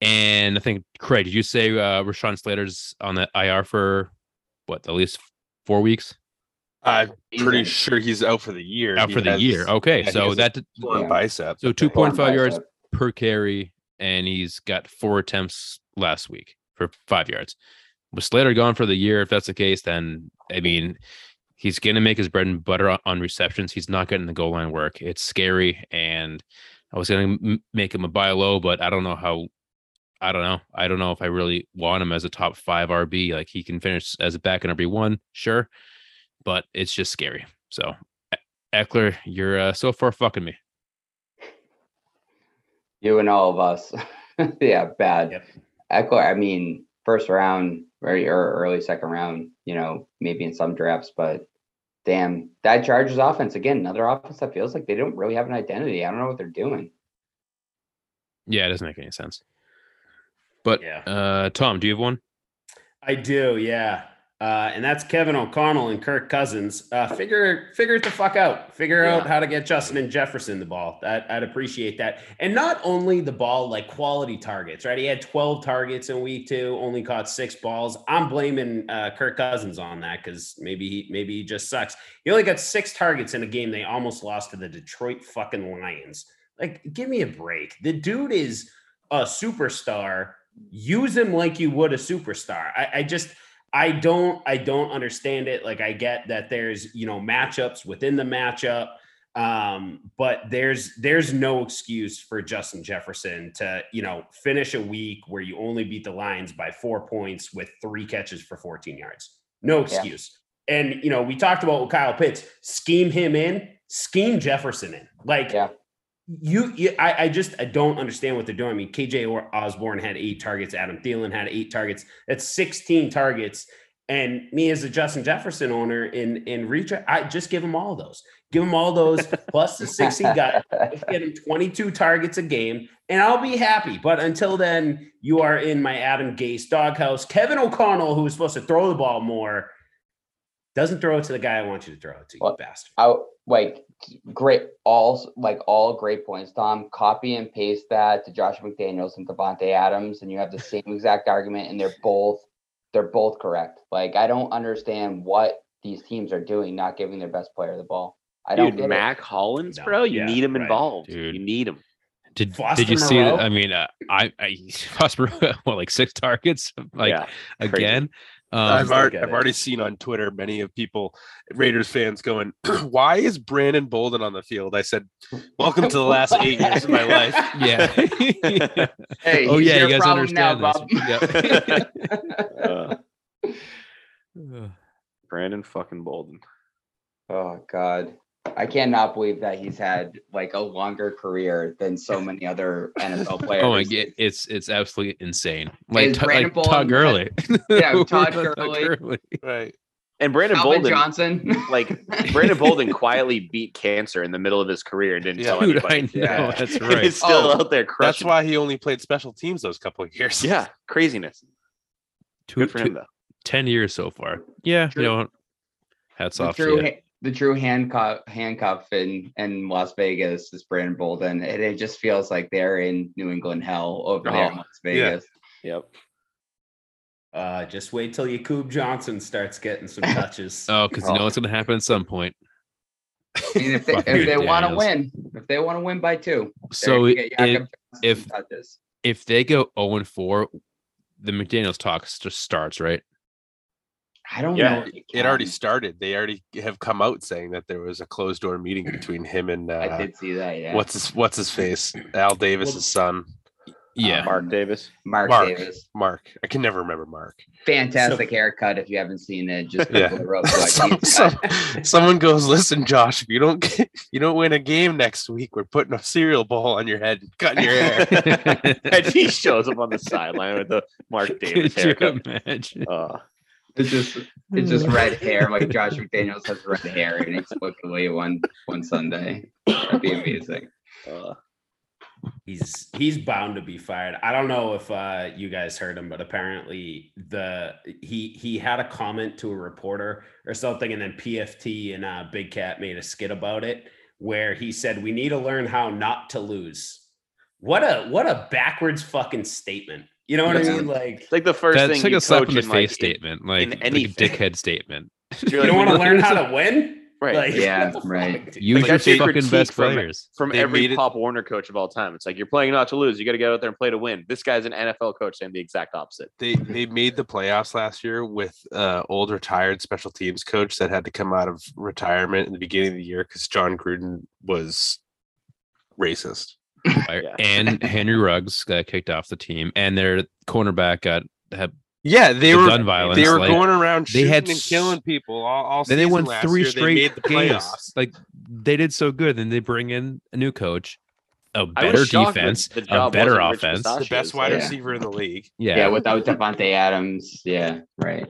E: And I think Craig, did you say uh, Rashawn Slater's on the IR for what at least four weeks?
D: I'm pretty
C: Easy.
D: sure he's out for the year.
E: Out
D: He
E: for the
D: has-
E: year. Okay,
D: yeah,
E: so
D: has a
E: that
D: torn
C: Yeah.
D: bicep.
E: so two point five yards per carry, and he's got four attempts last week for five yards. With Slater gone for the year, if that's the case, then I mean, he's going to make his bread and butter on, on receptions. He's not getting the goal line work. It's scary, and I was going to m- make him a buy low, but I don't know how I don't know. I don't know if I really want him as a top five RB. Like he can finish as a back in RB one, sure, but it's just scary. So, Ekeler, you're uh, so far fucking me.
C: You and all of us. yeah, bad.
A: Yep.
C: Ekeler, I mean, first round, very early second round, you know, maybe in some drafts, but damn, that Chargers offense again, another offense that feels like they don't really have an identity. I don't know what they're doing.
E: Yeah, it doesn't make any sense. But
A: Yeah.
E: uh, Tom, do you have one?
A: I do, yeah. Uh, and that's Kevin O'Connell and Kirk Cousins. Uh, figure figure it the fuck out. Figure out how to get Justin and Jefferson the ball. That I'd appreciate that. And not only the ball, like quality targets, right? He had 12 targets in week two, only caught six balls. I'm blaming uh, Kirk Cousins on that because maybe he maybe he just sucks. He only got six targets in a game they almost lost to the Detroit fucking Lions. Like, give me a break. The dude is a superstar. Use him like you would a superstar. I, I just I don't I don't understand it. Like I get that there's you know matchups within the matchup, um, but there's there's no excuse for Justin Jefferson to you know finish a week where you only beat the Lions by four points with three catches for 14 yards. No excuse. And you know we talked about with Kyle Pitts, scheme him in, scheme Jefferson in. Like
C: Yeah.
A: You, you I, I just I don't understand what they're doing. I mean, KJ Or- Osborne had eight targets, Adam Thielen had eight targets. That's 16 targets. And me as a Justin Jefferson owner in in reach, I just give him all those. Give him all those plus the six he got. Get him 22 targets a game, and I'll be happy. But until then, you are in my Adam Gase doghouse. Kevin O'Connell, who was supposed to throw the ball more, doesn't throw it to the guy I want you to throw it to, you
C: Well,
A: bastard.
C: I like great all like all great points, Tom. Copy and paste that to Josh McDaniels and Davante Adams, and you have the same exact argument, and they're both they're both correct. Like I don't understand what these teams are doing, not giving their best player the ball. I don't
B: Dude,
C: get it.
B: Mack Hollins,
A: No,
B: bro, you
A: yeah,
B: need him
A: right.
B: involved.
E: Dude.
B: You need him.
E: Did
A: Foster
E: did you see?
A: Moreau?
E: I mean, uh, I I Foster what like six targets like
B: yeah, crazy.
E: Again. Um,
D: I've, already, I've already seen on Twitter many of people, Raiders fans, going, "Why is Brandon Bolden on the field?" I said, "Welcome to the last eight years of my life."
E: yeah.
C: Hey,
E: oh yeah, you guys understand
C: now,
E: this.
B: Uh, Brandon fucking Bolden.
C: oh God. I cannot believe that he's had like a longer career than so many other NFL players.
E: oh my god, it's it's absolutely insane. Like, T-
C: Brandon
E: like Todd
C: Bolden-
E: Gurley.
C: Yeah, Todd
E: Todd
C: Gurley.
D: Right.
B: And Brandon
C: Calvin
B: Bolden,
C: Johnson.
B: like Brandon Bolden, quietly beat cancer in the middle of his career and didn't
D: Yeah.
B: tell
E: Dude, I know
B: anybody.
C: Yeah.
E: that's
B: And
E: right.
B: He's still
C: Oh,
B: out there crushing.
D: That's why he only played special teams those couple of years.
B: Yeah, craziness.
E: Two,
B: Good for him though.
E: ten years so far. Yeah,
C: True.
E: you know, hats off
C: true
E: to you.
C: ha- the true handcuff handcuff in in Las Vegas is Brandon Bolden. And it just feels like they're in New England hell over there in
B: Oh,
C: Las Vegas.
B: Yep.
A: Uh, just wait till Jakob Johnson starts getting some touches.
E: Oh, because you know it's going to happen at some point.
C: I mean, if they, if they want to win, if they want to win by two,
E: So
C: gonna
E: it,
C: get Jakob
E: it,
C: Johnson
E: if- if they go 0 and 4, the McDaniels talk just starts, right?
C: I don't
B: Yeah,
C: know. if
D: It already started. They already have come out saying that there was a closed door meeting between him and
C: I
D: uh,
C: did see that. Yeah,
D: what's his what's his face, Al Davis's son,
E: Yeah.
B: Mark Davis.
C: Mark,
D: Mark.
C: Davis?
D: Mark. I can never remember Mark.
C: Fantastic haircut. If you haven't seen it, just
D: Yeah.
C: Google it.
D: Some- some- someone goes, "Listen, Josh, if you don't get, you don't win a game next week, we're putting a cereal bowl on your head, and cutting your hair."
B: and he shows up on the sideline with the Mark Davis
E: Could you imagine?
B: Uh,
C: It's just it's just red hair. Like Josh McDaniels has red hair inexplicably one one Sunday. That'd be amazing.
B: uh,
A: he's he's bound to be fired. I don't know if uh, you guys heard him, but apparently the he he had a comment to a reporter or something, and then PFT and uh, Big Cat made a skit about it where he said we need to learn how not to lose. What a what a backwards fucking statement. You know what
C: Yeah.
A: I mean? Like
B: it's like the first
E: That's
B: thing
E: like
B: you
E: a slap in the face
B: like,
E: statement, like, like a
B: anything.
E: dickhead statement.
B: you're
A: don't want to learn how to win.
B: Right.
A: Like,
C: Yeah, right.
A: fuck.
E: Use
B: Like,
E: your
B: that's a
E: fucking best
B: from-
E: players.
B: from
D: They
B: every
D: made it-
B: Pop Warner coach of all time. It's like you're playing not to lose. You got to get out there and play to win. This guy's an NFL coach saying the exact opposite.
D: they they made the playoffs last year with uh old retired special teams coach that had to come out of retirement in the beginning of the year because Jon Gruden was racist.
E: Fire-
B: Yeah.
E: And Henry Ruggs got kicked off the team, and their cornerback got had
D: Yeah, they
E: the
D: were
E: gun violence.
D: they were
E: like,
D: going around
E: they
D: shooting
E: had
D: and killing people all, all
E: then they
D: season
E: won
D: last
E: three
D: year. They
E: straight
D: made the
E: games.
D: playoffs.
E: Like they did so good. Then they bring in a new coach, a better defense, a better offense.
D: the best wide
C: Yeah.
D: receiver in the league.
E: Yeah,
C: Yeah, without Davante Adams. Yeah, right.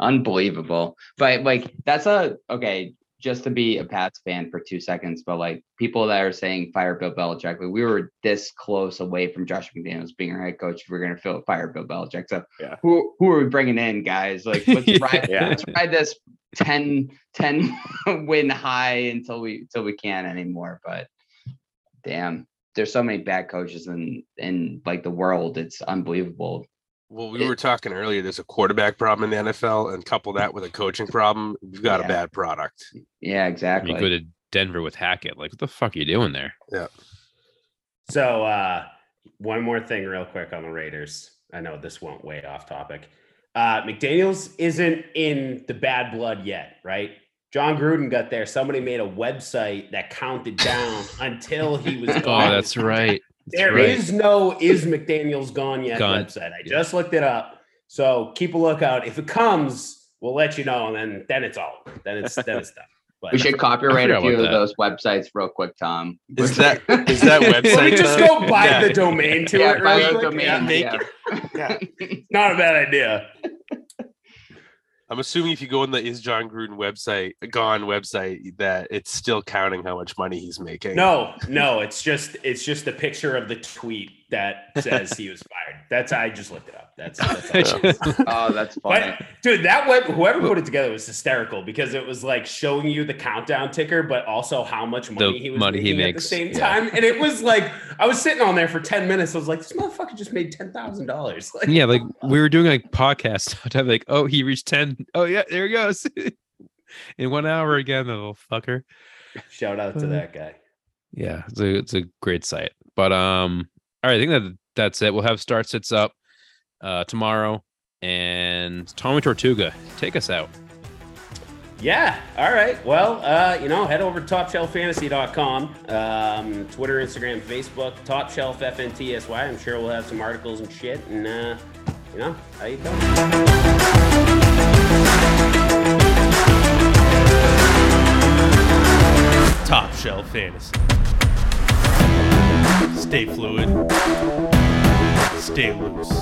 C: Unbelievable. But like that's a okay, just to be a Pats fan for two seconds, but like people that are saying fire Bill Belichick, like we were this close away from Josh McDaniels being our head coach. If we're gonna feel fire Bill Belichick. So
B: Yeah.
C: who who are we bringing in, guys? Like let's ride
B: Yeah.
C: let's ride this 10, 10 win high until we until we can't anymore. But damn, there's so many bad coaches in in like the world. It's unbelievable.
D: Well, we
C: It-
D: were talking earlier. There's a quarterback problem in the NFL, and couple that with a coaching problem, we've got
C: Yeah.
D: a bad product.
C: Yeah, exactly.
E: you go to Denver with Hackett. Like, what the fuck are you doing there? Yeah.
A: So uh one more thing real quick on the Raiders. I know this won't way off topic. Uh McDaniels isn't in the bad blood yet, right? Jon Gruden got there. Somebody made a website that counted down until he was gone.
E: Oh, that's right. That's
A: There
E: right.
A: is no is McDaniels gone yet
E: Gone.
A: website. I just looked it up. So keep a lookout. If it comes, we'll let you know, and then then it's all. Then it's then it's done. But
C: we should copyright a few of
E: that.
C: those websites real quick, Tom.
D: Is that is that
A: Let me
D: website?
A: just go buy
D: yeah.
A: the domain to
C: yeah,
A: it
C: buy
A: real
C: a domain,
A: Yeah,
C: yeah.
D: Yeah.
A: Not a bad idea.
D: I'm assuming if you go on the Is Jon Gruden website, Gone website, that it's still counting how much money he's making.
A: No, no, it's just it's just a picture of the tweet that says he was fired. That's I just looked it up. That's, that's all it is.
C: Oh, that's funny.
A: But dude, that web whoever put it together was hysterical because it was like showing you the countdown ticker, but also how much money he was
E: money he
A: making at the same
E: yeah.
A: time. And it was like I was sitting on there for 10 minutes. I was like, this motherfucker just made ten thousand dollars. Like
E: yeah, like we were doing a podcast. I'm like, oh, he reached 10. Oh, yeah, there he goes. In one hour again, the little fucker.
A: shout out to that guy.
E: Yeah, it's a it's a great site. But um, all right, I think that that's it. We'll have start sits up uh tomorrow, and Tommy Tortuga, take us out.
A: Yeah. All right. Well, uh, you know, head over to topshelffantasy.com, um, Twitter, Instagram, Facebook, Top Shelf FNTSY. I'm sure we'll have some articles and shit. And, uh, you know, how you doing?
F: Top Shelf Fantasy. Stay fluid. Stay loose.